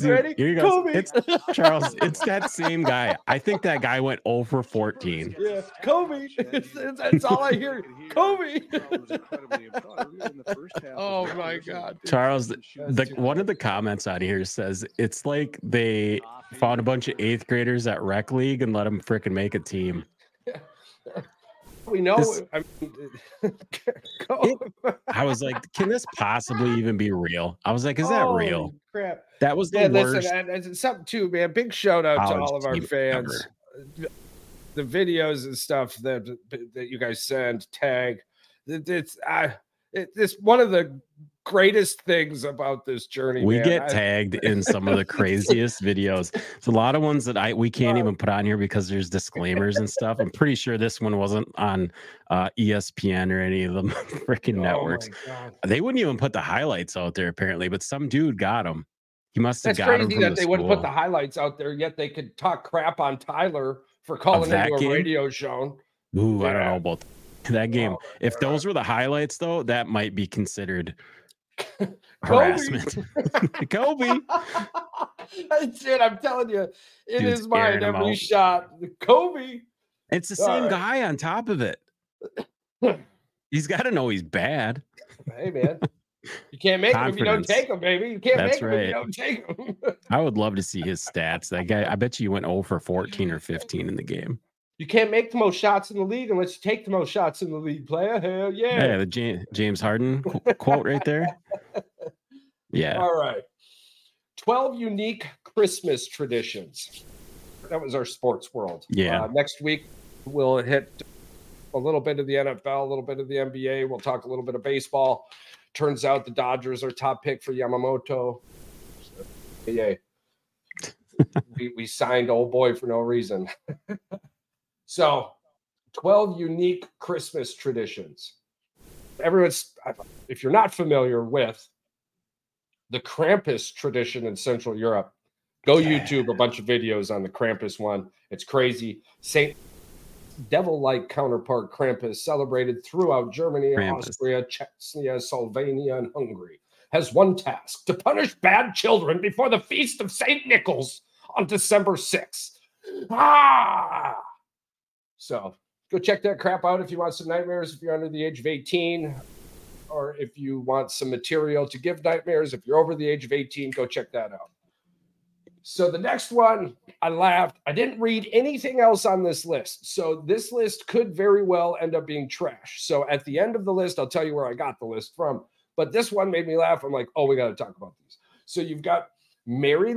Ready? Here you go. Kobe. It's Charles. It's that same guy. I think that guy went over 14. Yeah, Kobe. [LAUGHS] That's all I hear. Kobe. oh my [LAUGHS] God. Dude. Charles, the one of the comments on here says it's like they found a bunch of eighth graders at rec league and let them freaking make a team. We know. This, I, mean, [LAUGHS] it, [LAUGHS] I was like, can this possibly even be real? I was like, is that Holy real? Crap. That was the yeah, worst. Listen, and, something too, man. Big shout out to all of our fans. Ever. The videos and stuff that that you guys send, tag. It's I. It, it's one of the greatest things about this journey. We man. get tagged in some of the [LAUGHS] craziest videos. It's a lot of ones that I we can't even put on here because there's disclaimers and stuff. I'm pretty sure this one wasn't on uh, ESPN or any of the [LAUGHS] freaking oh networks. They wouldn't even put the highlights out there apparently, but some dude got them. He must have That's got crazy that the they school. wouldn't put the highlights out there, yet they could talk crap on Tyler for calling into a game? radio show. Ooh, yeah. I don't know about that game. Oh, if those were the highlights, though, that might be considered [LAUGHS] harassment. [LAUGHS] Kobe. Dude, I'm telling you, in Dude's his mind, every shot, Kobe. It's the same right. guy on top of it. [LAUGHS] he's got to know he's bad. Hey, man. You can't make him if you don't take him, baby. You can't That's make right. if you don't take him. I would love to see his stats. That guy, I bet you went 0 for 14 or 15 in the game. You can't make the most shots in the league unless you take the most shots in the league, player. Hell yeah. Yeah, the James Harden quote right there. [LAUGHS] Yeah. All right. 12 unique Christmas traditions. That was our sports world. Yeah. Uh, next week, we'll hit a little bit of the NFL, a little bit of the NBA. We'll talk a little bit of baseball. Turns out the Dodgers are top pick for Yamamoto. Yay. [LAUGHS] we, we signed old boy for no reason. [LAUGHS] So, 12 unique Christmas traditions. Everyone's, if you're not familiar with the Krampus tradition in Central Europe, go YouTube a bunch of videos on the Krampus one. It's crazy. Saint devil like counterpart Krampus, celebrated throughout Germany, Krampus. Austria, Chechnya, Slovenia, and Hungary, has one task to punish bad children before the feast of St. Nicholas on December 6th. Ah! So go check that crap out if you want some nightmares, if you're under the age of 18, or if you want some material to give nightmares. If you're over the age of 18, go check that out. So the next one, I laughed. I didn't read anything else on this list. So this list could very well end up being trash. So at the end of the list, I'll tell you where I got the list from. But this one made me laugh. I'm like, oh, we got to talk about these. So you've got Mary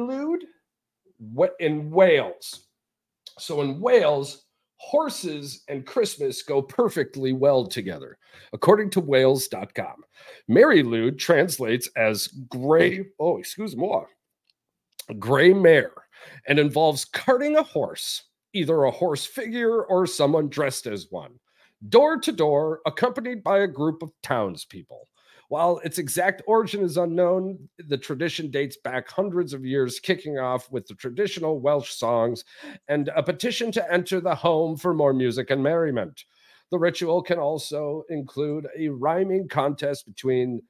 what in Wales. So in Wales, horses and Christmas go perfectly well together, according to Wales.com. Mari Lwyd translates as gray, oh, excuse me, gray mare, and involves carting a horse, either a horse figure or someone dressed as one, door to door, accompanied by a group of townspeople. While its exact origin is unknown, the tradition dates back hundreds of years, kicking off with the traditional Welsh songs and a petition to enter the home for more music and merriment. The ritual can also include a rhyming contest between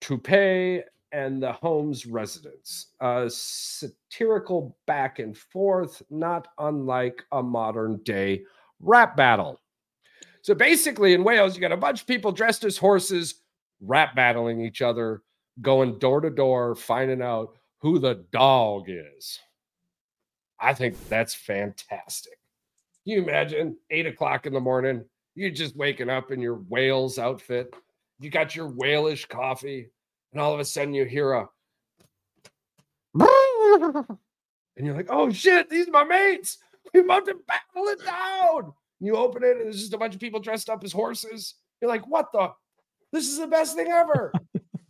Tupe and the home's residents. A satirical back and forth, not unlike a modern day rap battle. So basically, in Wales, you got a bunch of people dressed as horses rap battling each other, going door to door, finding out who the dog is. I think that's fantastic. Can you imagine eight o'clock in the morning? You're just waking up in your Wales outfit. You got your Walish coffee, and all of a sudden you hear a [LAUGHS] and you're like, oh shit, these are my mates. We're about to battle it down. You open it, and there's just a bunch of people dressed up as horses. You're like, what the? This is the best thing ever.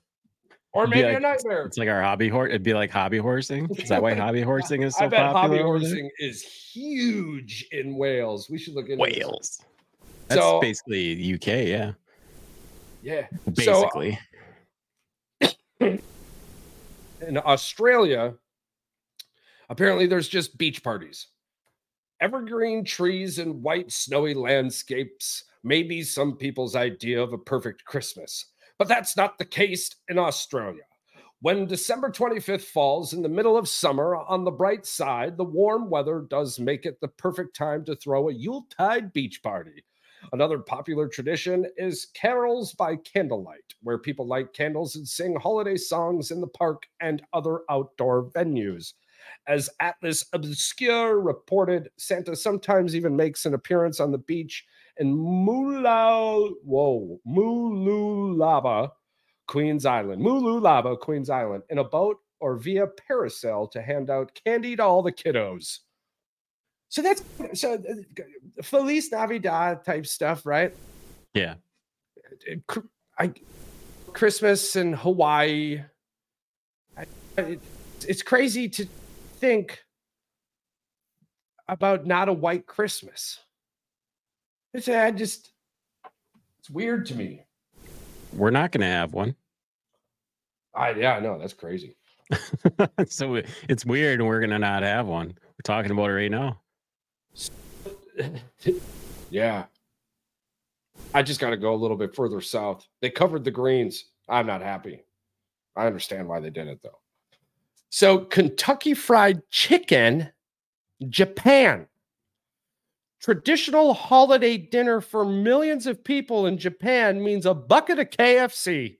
[LAUGHS] or maybe like, a nightmare. It's like our hobby horse. It'd be like hobby horsing. Is that why hobby [LAUGHS] horsing is so I bet popular? hobby horsing is huge in Wales. We should look into this. Wales. That's So- basically UK, yeah. Yeah. Basically. [COUGHS] in Australia, apparently there's just beach parties. Evergreen trees and white snowy landscapes may be some people's idea of a perfect Christmas, but that's not the case in Australia. When December 25th falls in the middle of summer, on the bright side, the warm weather does make it the perfect time to throw a Yuletide beach party. Another popular tradition is carols by candlelight, where people light candles and sing holiday songs in the park and other outdoor venues. As Atlas Obscura reported, Santa sometimes even makes an appearance on the beach in Moolau, whoa, Mooloolaba, Queens Island, Mooloolaba, Queens Island, in a boat or via parasail to hand out candy to all the kiddos. So that's so uh, Feliz Navidad type stuff, right? Yeah. I, Christmas in Hawaii. I, it, it's crazy to think about not a white Christmas. It's I just it's weird to me. We're not gonna have one. I yeah, I know that's crazy. [LAUGHS] so it's weird and we're gonna not have one. We're talking about it right now. [LAUGHS] yeah. I just got to go a little bit further south. They covered the greens. I'm not happy. I understand why they did it though. So, Kentucky Fried Chicken, Japan. Traditional holiday dinner for millions of people in Japan means a bucket of KFC.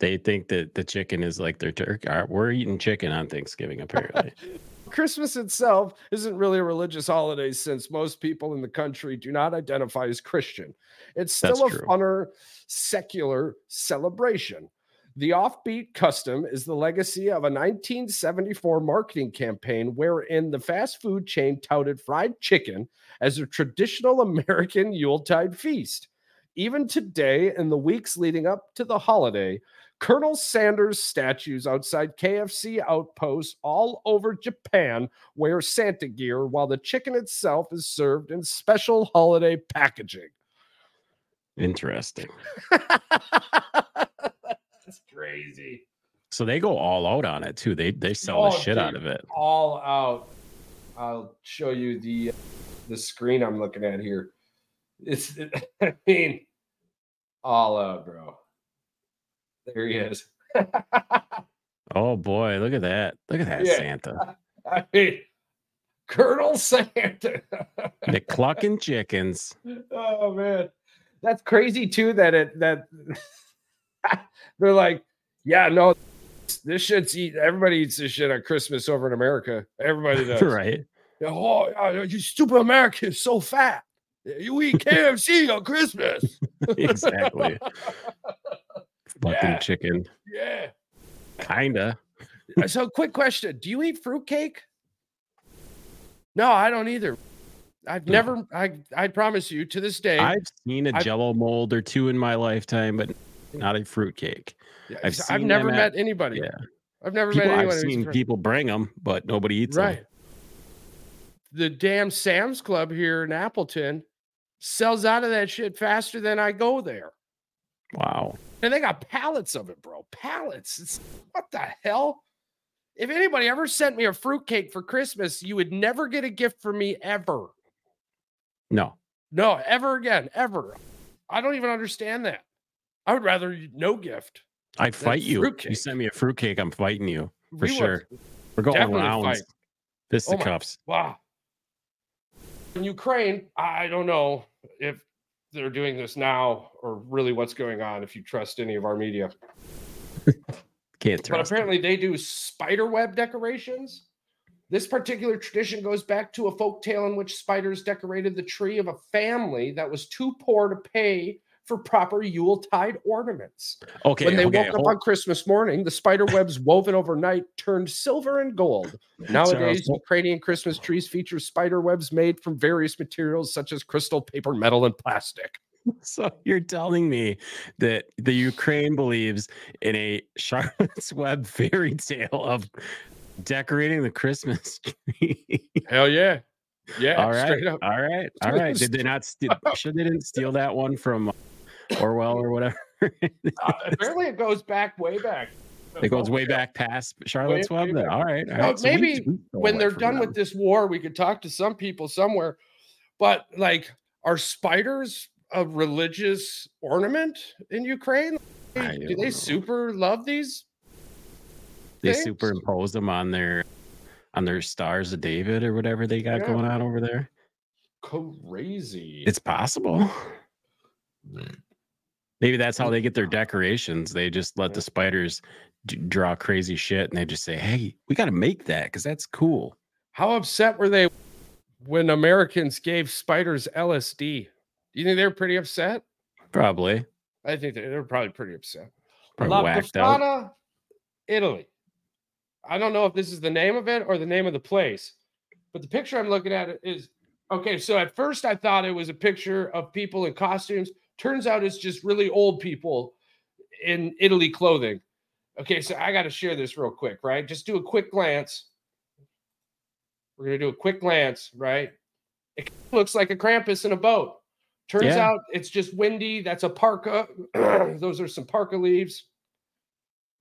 They think that the chicken is like their turkey. We're eating chicken on Thanksgiving, apparently. [LAUGHS] Christmas itself isn't really a religious holiday since most people in the country do not identify as Christian. It's still That's a true. funner, secular celebration. The offbeat custom is the legacy of a 1974 marketing campaign wherein the fast food chain touted fried chicken as a traditional [LAUGHS] American Yuletide feast. Even today, in the weeks leading up to the holiday, Colonel Sanders statues outside KFC outposts all over Japan wear Santa gear while the chicken itself is served in special holiday packaging. Interesting. [LAUGHS] That's crazy. So they go all out on it too. They they sell the Oh, shit out of it. All out. I'll show you the the screen I'm looking at here. It's [LAUGHS] I mean all out, bro. There he is. [LAUGHS] Oh boy, look at that. Look at that Yeah. Santa. [LAUGHS] I mean, Colonel Santa. The clucking chickens. oh man, that's crazy too. That it that [LAUGHS] they're like, yeah, no, this shit's eat. Everybody eats this shit at Christmas over in America. Everybody [LAUGHS] does. right. Oh, uh, you stupid Americans, so fat. You eat KFC [LAUGHS] on Christmas. exactly. Fucking Yeah. chicken. Yeah. Kinda. So, quick question: Do you eat fruitcake? No, I don't either. I've never. I I promise you, to this day, I've seen a I've- jello mold or two in my lifetime, but not a fruitcake. Yeah, I've I've, never met at- anybody. Yeah. I've never People, met anyone. I've seen people bring them, but nobody eats right. them. The damn Sam's Club here in Appleton sells out of that shit faster than I go there. Wow. And they got pallets of it, bro. Pallets. It's, what the hell? If anybody ever sent me a fruitcake for Christmas, you would never get a gift from me ever. No. No, ever again, ever. I don't even understand that. I would rather no gift. I'd fight you. Fruitcake. You send me a fruitcake, I'm fighting you for we sure. We're going rounds, fisticuffs. Oh wow. In Ukraine, I don't know if they're doing this now or really what's going on. If you trust any of our media, [LAUGHS] can't trust. But apparently, them. they do spider web decorations. This particular tradition goes back to a folk tale in which spiders decorated the tree of a family that was too poor to pay for proper Yuletide ornaments. Okay. When they okay, woke up on Christmas morning, the spider webs woven overnight turned silver and gold. Nowadays, Ukrainian Christmas trees feature spider webs made from various materials such as crystal, paper, metal, and plastic. [LAUGHS] So you're telling me that the Ukraine believes in a Charlotte's [LAUGHS] Web fairy tale of decorating the Christmas [LAUGHS] tree? Hell yeah. Yeah. All right. All right. All right. Did they not steal? Sure, they didn't steal that one from Orwell or whatever. [LAUGHS] uh, apparently, it goes back way back. It goes way back past Charlotte's Web. All right. All right. so maybe we, we when they're done them. with this war, we could talk to some people somewhere. But like, are spiders a religious ornament in Ukraine? Do they know. super love these? They things? superimpose them on their on their stars of David or whatever they got yeah. going on over there. Crazy. It's possible. Maybe that's how mm. they get their decorations. They just let the spiders d- draw crazy shit and they just say, hey, we got to make that because that's cool. How upset were they when Americans gave spiders LSD? Do you think they were pretty upset? Probably. I think they, were probably pretty upset. Probably La Befana, Italy. I don't know if this is the name of it or the name of the place, but the picture I'm looking at is okay. So at first I thought it was a picture of people in costumes. Turns out it's just really old people in Italy clothing. Okay, so I got to share this real quick, right? Just do a quick glance. We're going to do a quick glance, right? It looks like a Krampus in a boat. Turns yeah. out it's just windy. That's a parka. [CLEARS THROAT] Those are some parka leaves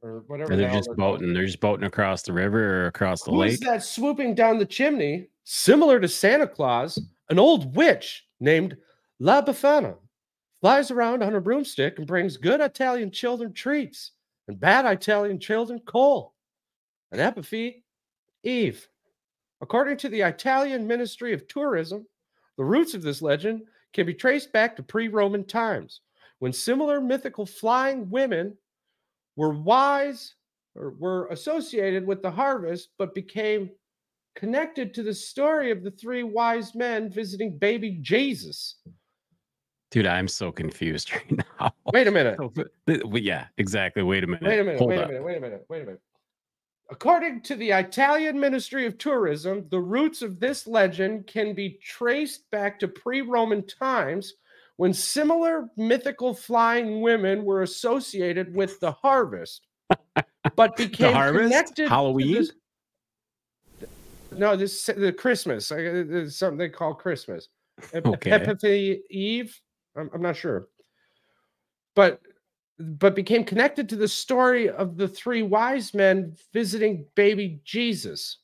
or whatever. they're just boating. They're just boating across the river or across the Who's lake. Who's that swooping down the chimney, similar to Santa Claus? An old witch named La Befana flies around on a broomstick and brings good Italian children treats and bad Italian children coal. An epithet, Eve. According to the Italian Ministry of Tourism, the roots of this legend can be traced back to pre Roman times when similar mythical flying women were wise or were associated with the harvest, but became connected to the story of the three wise men visiting baby Jesus. Dude, I'm so confused [LAUGHS] right now. Wait a minute. Oh, yeah, exactly. Wait a minute. Wait a minute. Hold wait up. a minute. Wait a minute. Wait a minute. According to the Italian Ministry of Tourism, the roots of this legend can be traced back to pre Roman times when similar mythical flying women were associated with the harvest, but [LAUGHS] became connected Halloween. This, no, this the Christmas. Uh, something they call Christmas. Okay. Epiphany Eve. I'm, I'm not sure, but but became connected to the story of the three wise men visiting baby Jesus.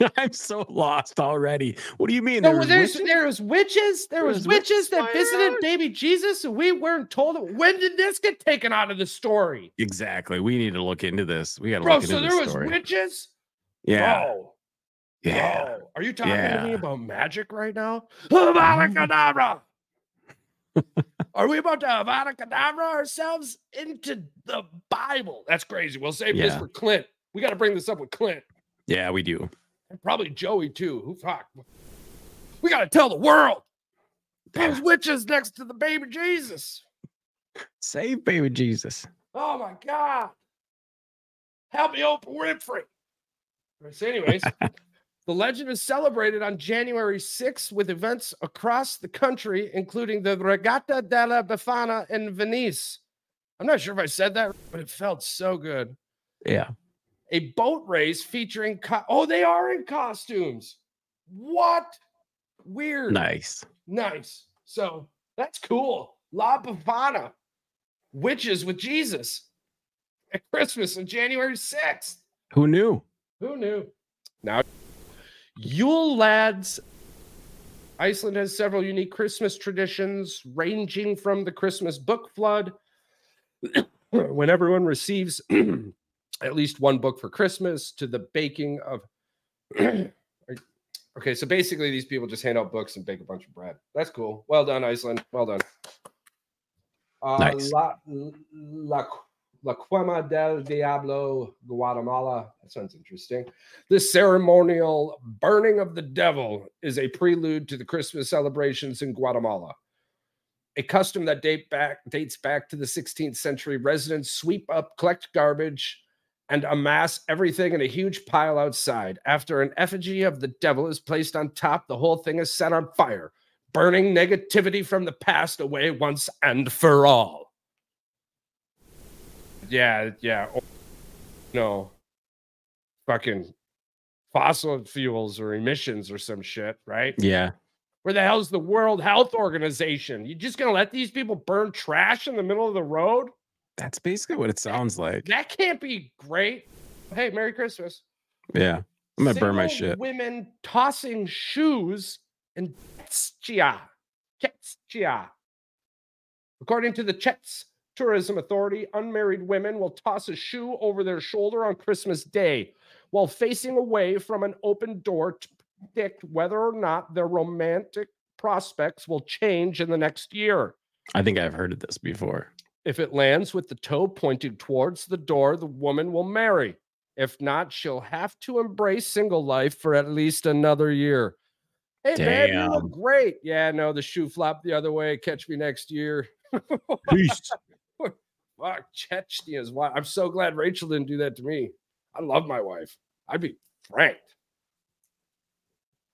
[LAUGHS] I'm so lost already. What do you mean? No, there, was, there was witches. There, was, was witches that visited baby Jesus, and we weren't told. When did this get taken out of the story? Exactly. We need to look into this. We got to look so into there was story. witches. Yeah. Bro. Yeah. Bro. Are you talking yeah. to me about magic right now? [LAUGHS] Avada Are we about to Avada Kedavra ourselves into the Bible? That's crazy. We'll save yeah. this for Clint. We got to bring this up with Clint. Yeah, we do And probably Joey too. Who fuck? We got to tell the world. Those witches next to the baby Jesus. Save baby Jesus. Oh my God. Help me, Oprah Winfrey. So, anyways, [LAUGHS] the legend is celebrated on January 6th with events across the country, including the Regatta della Befana in Venice. I'm not sure if I said that, but it felt so good. Yeah. A boat race featuring co- oh they are in costumes. What? Weird. Nice. Nice. So that's cool. La befana. Witches with jesus at christmas on january 6th who knew? Who knew yule lads iceland has several unique christmas traditions ranging from the christmas book flood [COUGHS] when everyone receives [CLEARS THROAT] at least one book for Christmas to the baking of. [COUGHS] okay, so basically, these people just hand out books and bake a bunch of bread. That's cool. Well done, Iceland. Well done. Uh, nice. La, la, La Quema del Diablo, Guatemala. That sounds interesting. The ceremonial burning of the devil is a prelude to the Christmas celebrations in Guatemala. A custom that date back, dates back to the 16th century. Residents sweep up, collect garbage, and amass everything in a huge pile outside. After an effigy of the devil is placed on top, the whole thing is set on fire, burning negativity from the past away once and for all yeah, yeah. Oh, no, fucking fossil fuels or emissions or some shit, right? Yeah. Where the hell's the World Health Organization? You just gonna let these people burn trash in the middle of the road? That's basically what it sounds like. That can't be great. Hey, Merry Christmas. Yeah. I'm gonna Single burn my shit. Women tossing shoes in Czechia. Czechia. According to the Czechs Tourism Authority, unmarried women will toss a shoe over their shoulder on Christmas Day while facing away from an open door to predict whether or not their romantic prospects will change in the next year. I think I've heard of this before. If it lands with the toe pointing towards the door, the woman will marry. If not, she'll have to embrace single life for at least another year. Hey, Damn. man, you look great. Yeah, no, the shoe flopped the other way. Catch me next year. [LAUGHS] Peace. Fuck, Chechnya is why I'm so glad Rachel didn't do that to me. I love my wife. I'd be franked.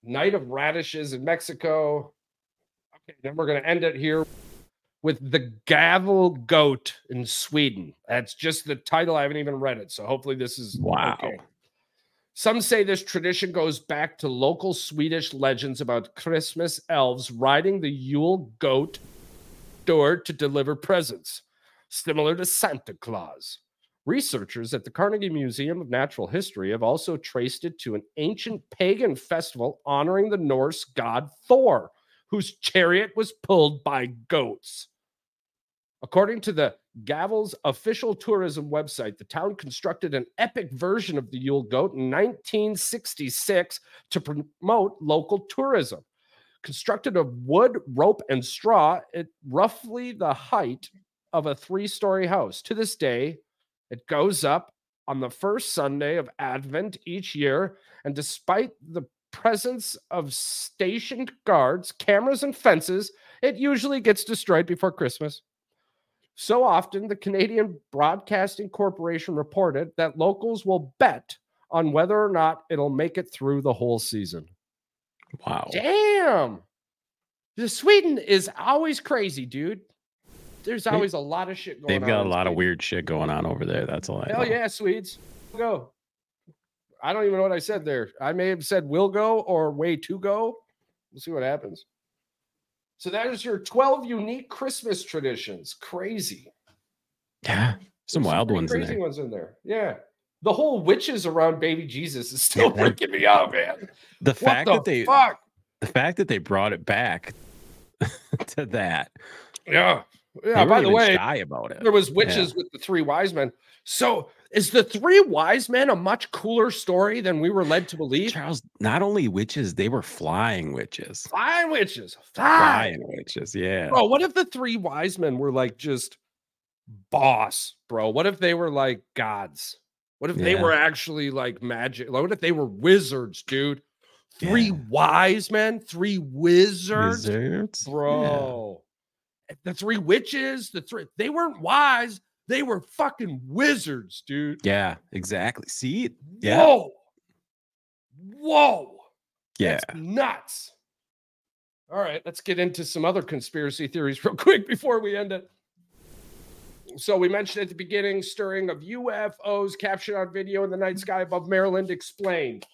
Night of radishes in Mexico. Okay, then we're gonna end it here with the Gävle Goat in Sweden. That's just the title. I haven't even read it, so hopefully this is wow. Okay. Some say this tradition goes back to local Swedish legends about Christmas elves riding the Yule goat door to deliver presents similar to Santa Claus. Researchers at the Carnegie Museum of Natural History have also traced it to an ancient pagan festival honoring the Norse god Thor, whose chariot was pulled by goats. According to the Gävle's official tourism website, the town constructed an epic version of the Yule Goat in 1966 to promote local tourism. Constructed of wood, rope, and straw at roughly the height of a three story house. To this day, it goes up on the first Sunday of Advent each year. And despite the presence of stationed guards, cameras, and fences, it usually gets destroyed before Christmas. So often, the Canadian Broadcasting Corporation reported that locals will bet on whether or not it'll make it through the whole season. Wow. Damn. The Sweden is always crazy, dude there's always a lot of shit going on. They've got a lot Sweden. of weird shit going on over there. That's all I Hell know. yeah, Swedes. Go. I don't even know what I said there. I may have said will go or way to go. We'll see what happens. So that is your 12 unique Christmas traditions. Crazy. Yeah. Some There's wild some ones crazy in there. ones in there. Yeah. The whole witches around baby Jesus is still yeah, freaking me out, man. The fact the that they fuck? the fact that they brought it back [LAUGHS] to that. Yeah. Yeah. by the way, shy about it. There was witches yeah. with the three wise men. So is the three wise men a much cooler story than we were led to believe? Charles, not only witches, they were flying witches. Flying witches. Flying, flying witches. Yeah. Bro, what if the three wise men were like just boss, bro? What if they were like gods? What if yeah. they were actually like magic? Like, What if they were wizards, dude? Three yeah. wise men, three wizards, wizards? bro the three witches, the three, they weren't wise. They were fucking wizards, dude. Yeah, exactly. See? Yeah. Whoa. Whoa. Yeah. That's nuts. All right, let's get into some other conspiracy theories [LAUGHS] real quick before we end it. So we mentioned at the beginning stirring of UFOs captured on video in the night sky above Maryland explained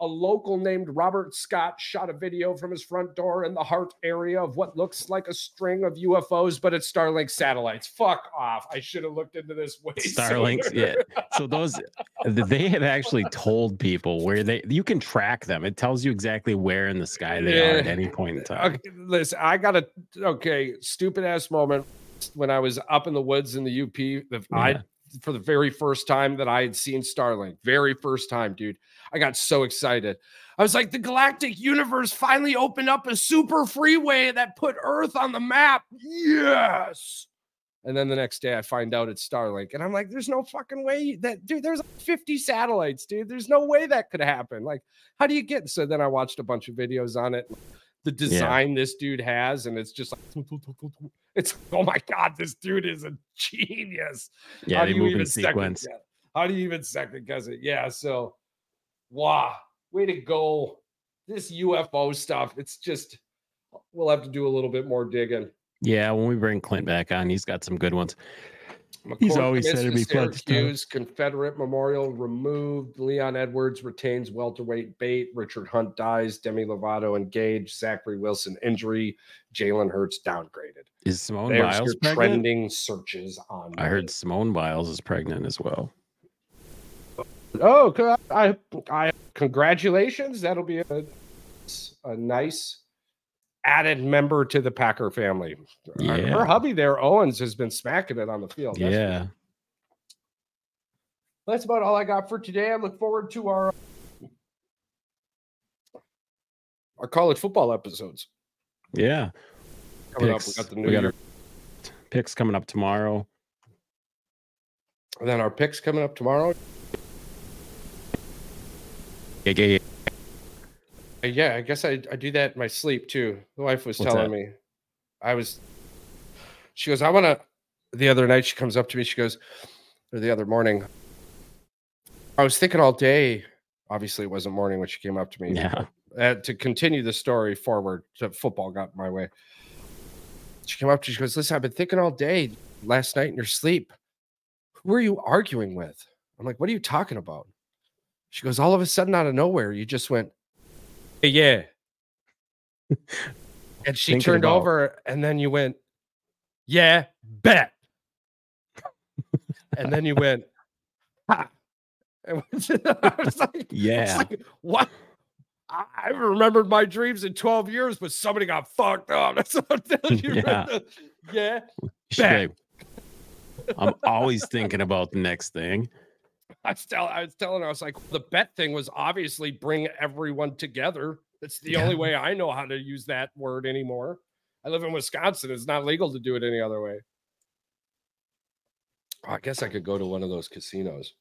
a local named Robert Scott shot a video from his front door in the heart area of what looks like a string of UFOs, but it's Starlink satellites. Fuck off. I should have looked into this way. [LAUGHS] Starlinks, yeah. So those they have actually told people where they you can track them. It tells you exactly where in the sky they yeah. are at any point in time. Okay, listen, I got a okay, stupid ass moment. when I was up in the woods in the UP. The, yeah. I for the very first time that I had seen Starlink. Very first time, dude. I got so excited. I was like, the galactic universe finally opened up a super freeway that put Earth on the map. Yes. And then the next day I find out it's Starlink. And I'm like, there's no fucking way that, dude, there's 50 satellites, dude. There's no way that could happen. Like, how do you get? So then I watched a bunch of videos on it, the design yeah. this dude has. And it's just like, [LAUGHS] it's, oh my God, this dude is a genius. Yeah, how do you even sequence. Second, how do you even second guess it? Yeah. So, wow way to go. This UFO stuff, it's just, we'll have to do a little bit more digging. Yeah, when we bring Clint back on, he's got some good ones. He's always said it'd be. Syracuse Confederate Memorial removed. Leon Edwards retains welterweight bait. Richard Hunt dies. Demi Lovato engaged. Zachary Wilson injury. Jalen Hurts downgraded. Is Simone There's Biles trending searches on? I heard Simone Biles is pregnant as well. Oh, I, I congratulations. That'll be a, a nice added member to the Packer family. Yeah. Her hubby there, Owens, has been smacking it on the field. That's yeah. That's about all I got for today. I look forward to our our college football episodes. Yeah. Coming picks. up, we got the new we got year. picks coming up tomorrow. And then our picks coming up tomorrow. Yeah, yeah, yeah. Uh, yeah, I guess I, I do that in my sleep too. The wife was What's telling that? me. I was she goes, I wanna the other night she comes up to me, she goes, or the other morning. I was thinking all day. Obviously, it wasn't morning when she came up to me. Yeah. Uh, to continue the story forward, to football got my way. She came up to me, she goes, Listen, I've been thinking all day last night in your sleep. Who are you arguing with? I'm like, What are you talking about? She goes, all of a sudden, out of nowhere, you just went, Uh, yeah. [LAUGHS] and she Thinking turned about... over, and then you went, yeah, bet. and then you went, ha. [LAUGHS] [LAUGHS] And I was like, yeah. Like, what? I remembered my dreams in 12 years, but somebody got fucked up. That's what I'm telling you. Yeah. yeah. Bet. I'm always thinking about the next thing. [LAUGHS] I was, tell, I was telling her, I was like, the bet thing was obviously bring everyone together. That's the yeah. only way I know how to use that word anymore. I live in Wisconsin. It's not legal to do it any other way. Oh, I guess I could go to one of those casinos.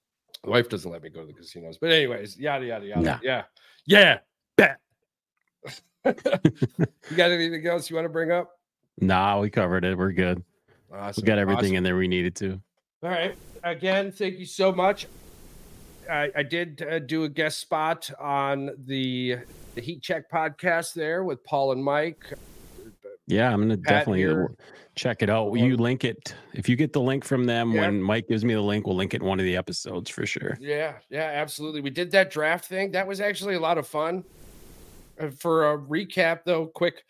The wife doesn't let me go to the casinos. But, anyways, yada, yada, yada. Nah. Yeah. Yeah. Bet. [LAUGHS] you got anything else you want to bring up? Nah, we covered it. We're good. Awesome. We got everything awesome. in there we needed to. All right. Again, thank you so much. I, I did uh, do a guest spot on the the Heat Check podcast there with Paul and Mike. Yeah, I'm gonna Pat definitely here. check it out. Will you link it if you get the link from them yeah. when Mike gives me the link? We'll link it in one of the episodes for sure. Yeah, yeah, absolutely. We did that draft thing. That was actually a lot of fun. Uh, for a recap, though, quick,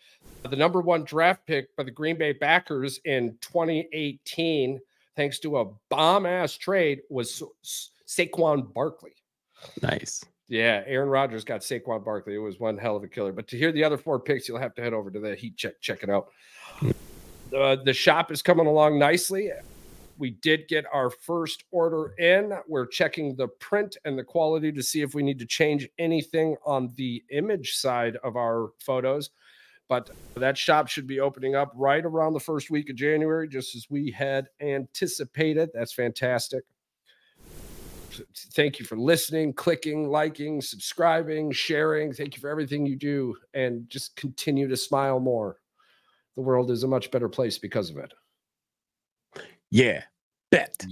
the number one draft pick by the Green Bay Packers in 2018, thanks to a bomb ass trade, was Saquon Barkley. Nice. Yeah, Aaron Rodgers got Saquon Barkley. It was one hell of a killer. But to hear the other four picks, you'll have to head over to the Heat check check it out. Uh, the shop is coming along nicely. We did get our first order in. We're checking the print and the quality to see if we need to change anything on the image side of our photos. But that shop should be opening up right around the first week of January, just as we had anticipated. That's fantastic thank you for listening, clicking, liking, subscribing, sharing. Thank you for everything you do. And just continue to smile more. The world is a much better place because of it. Yeah. Bet.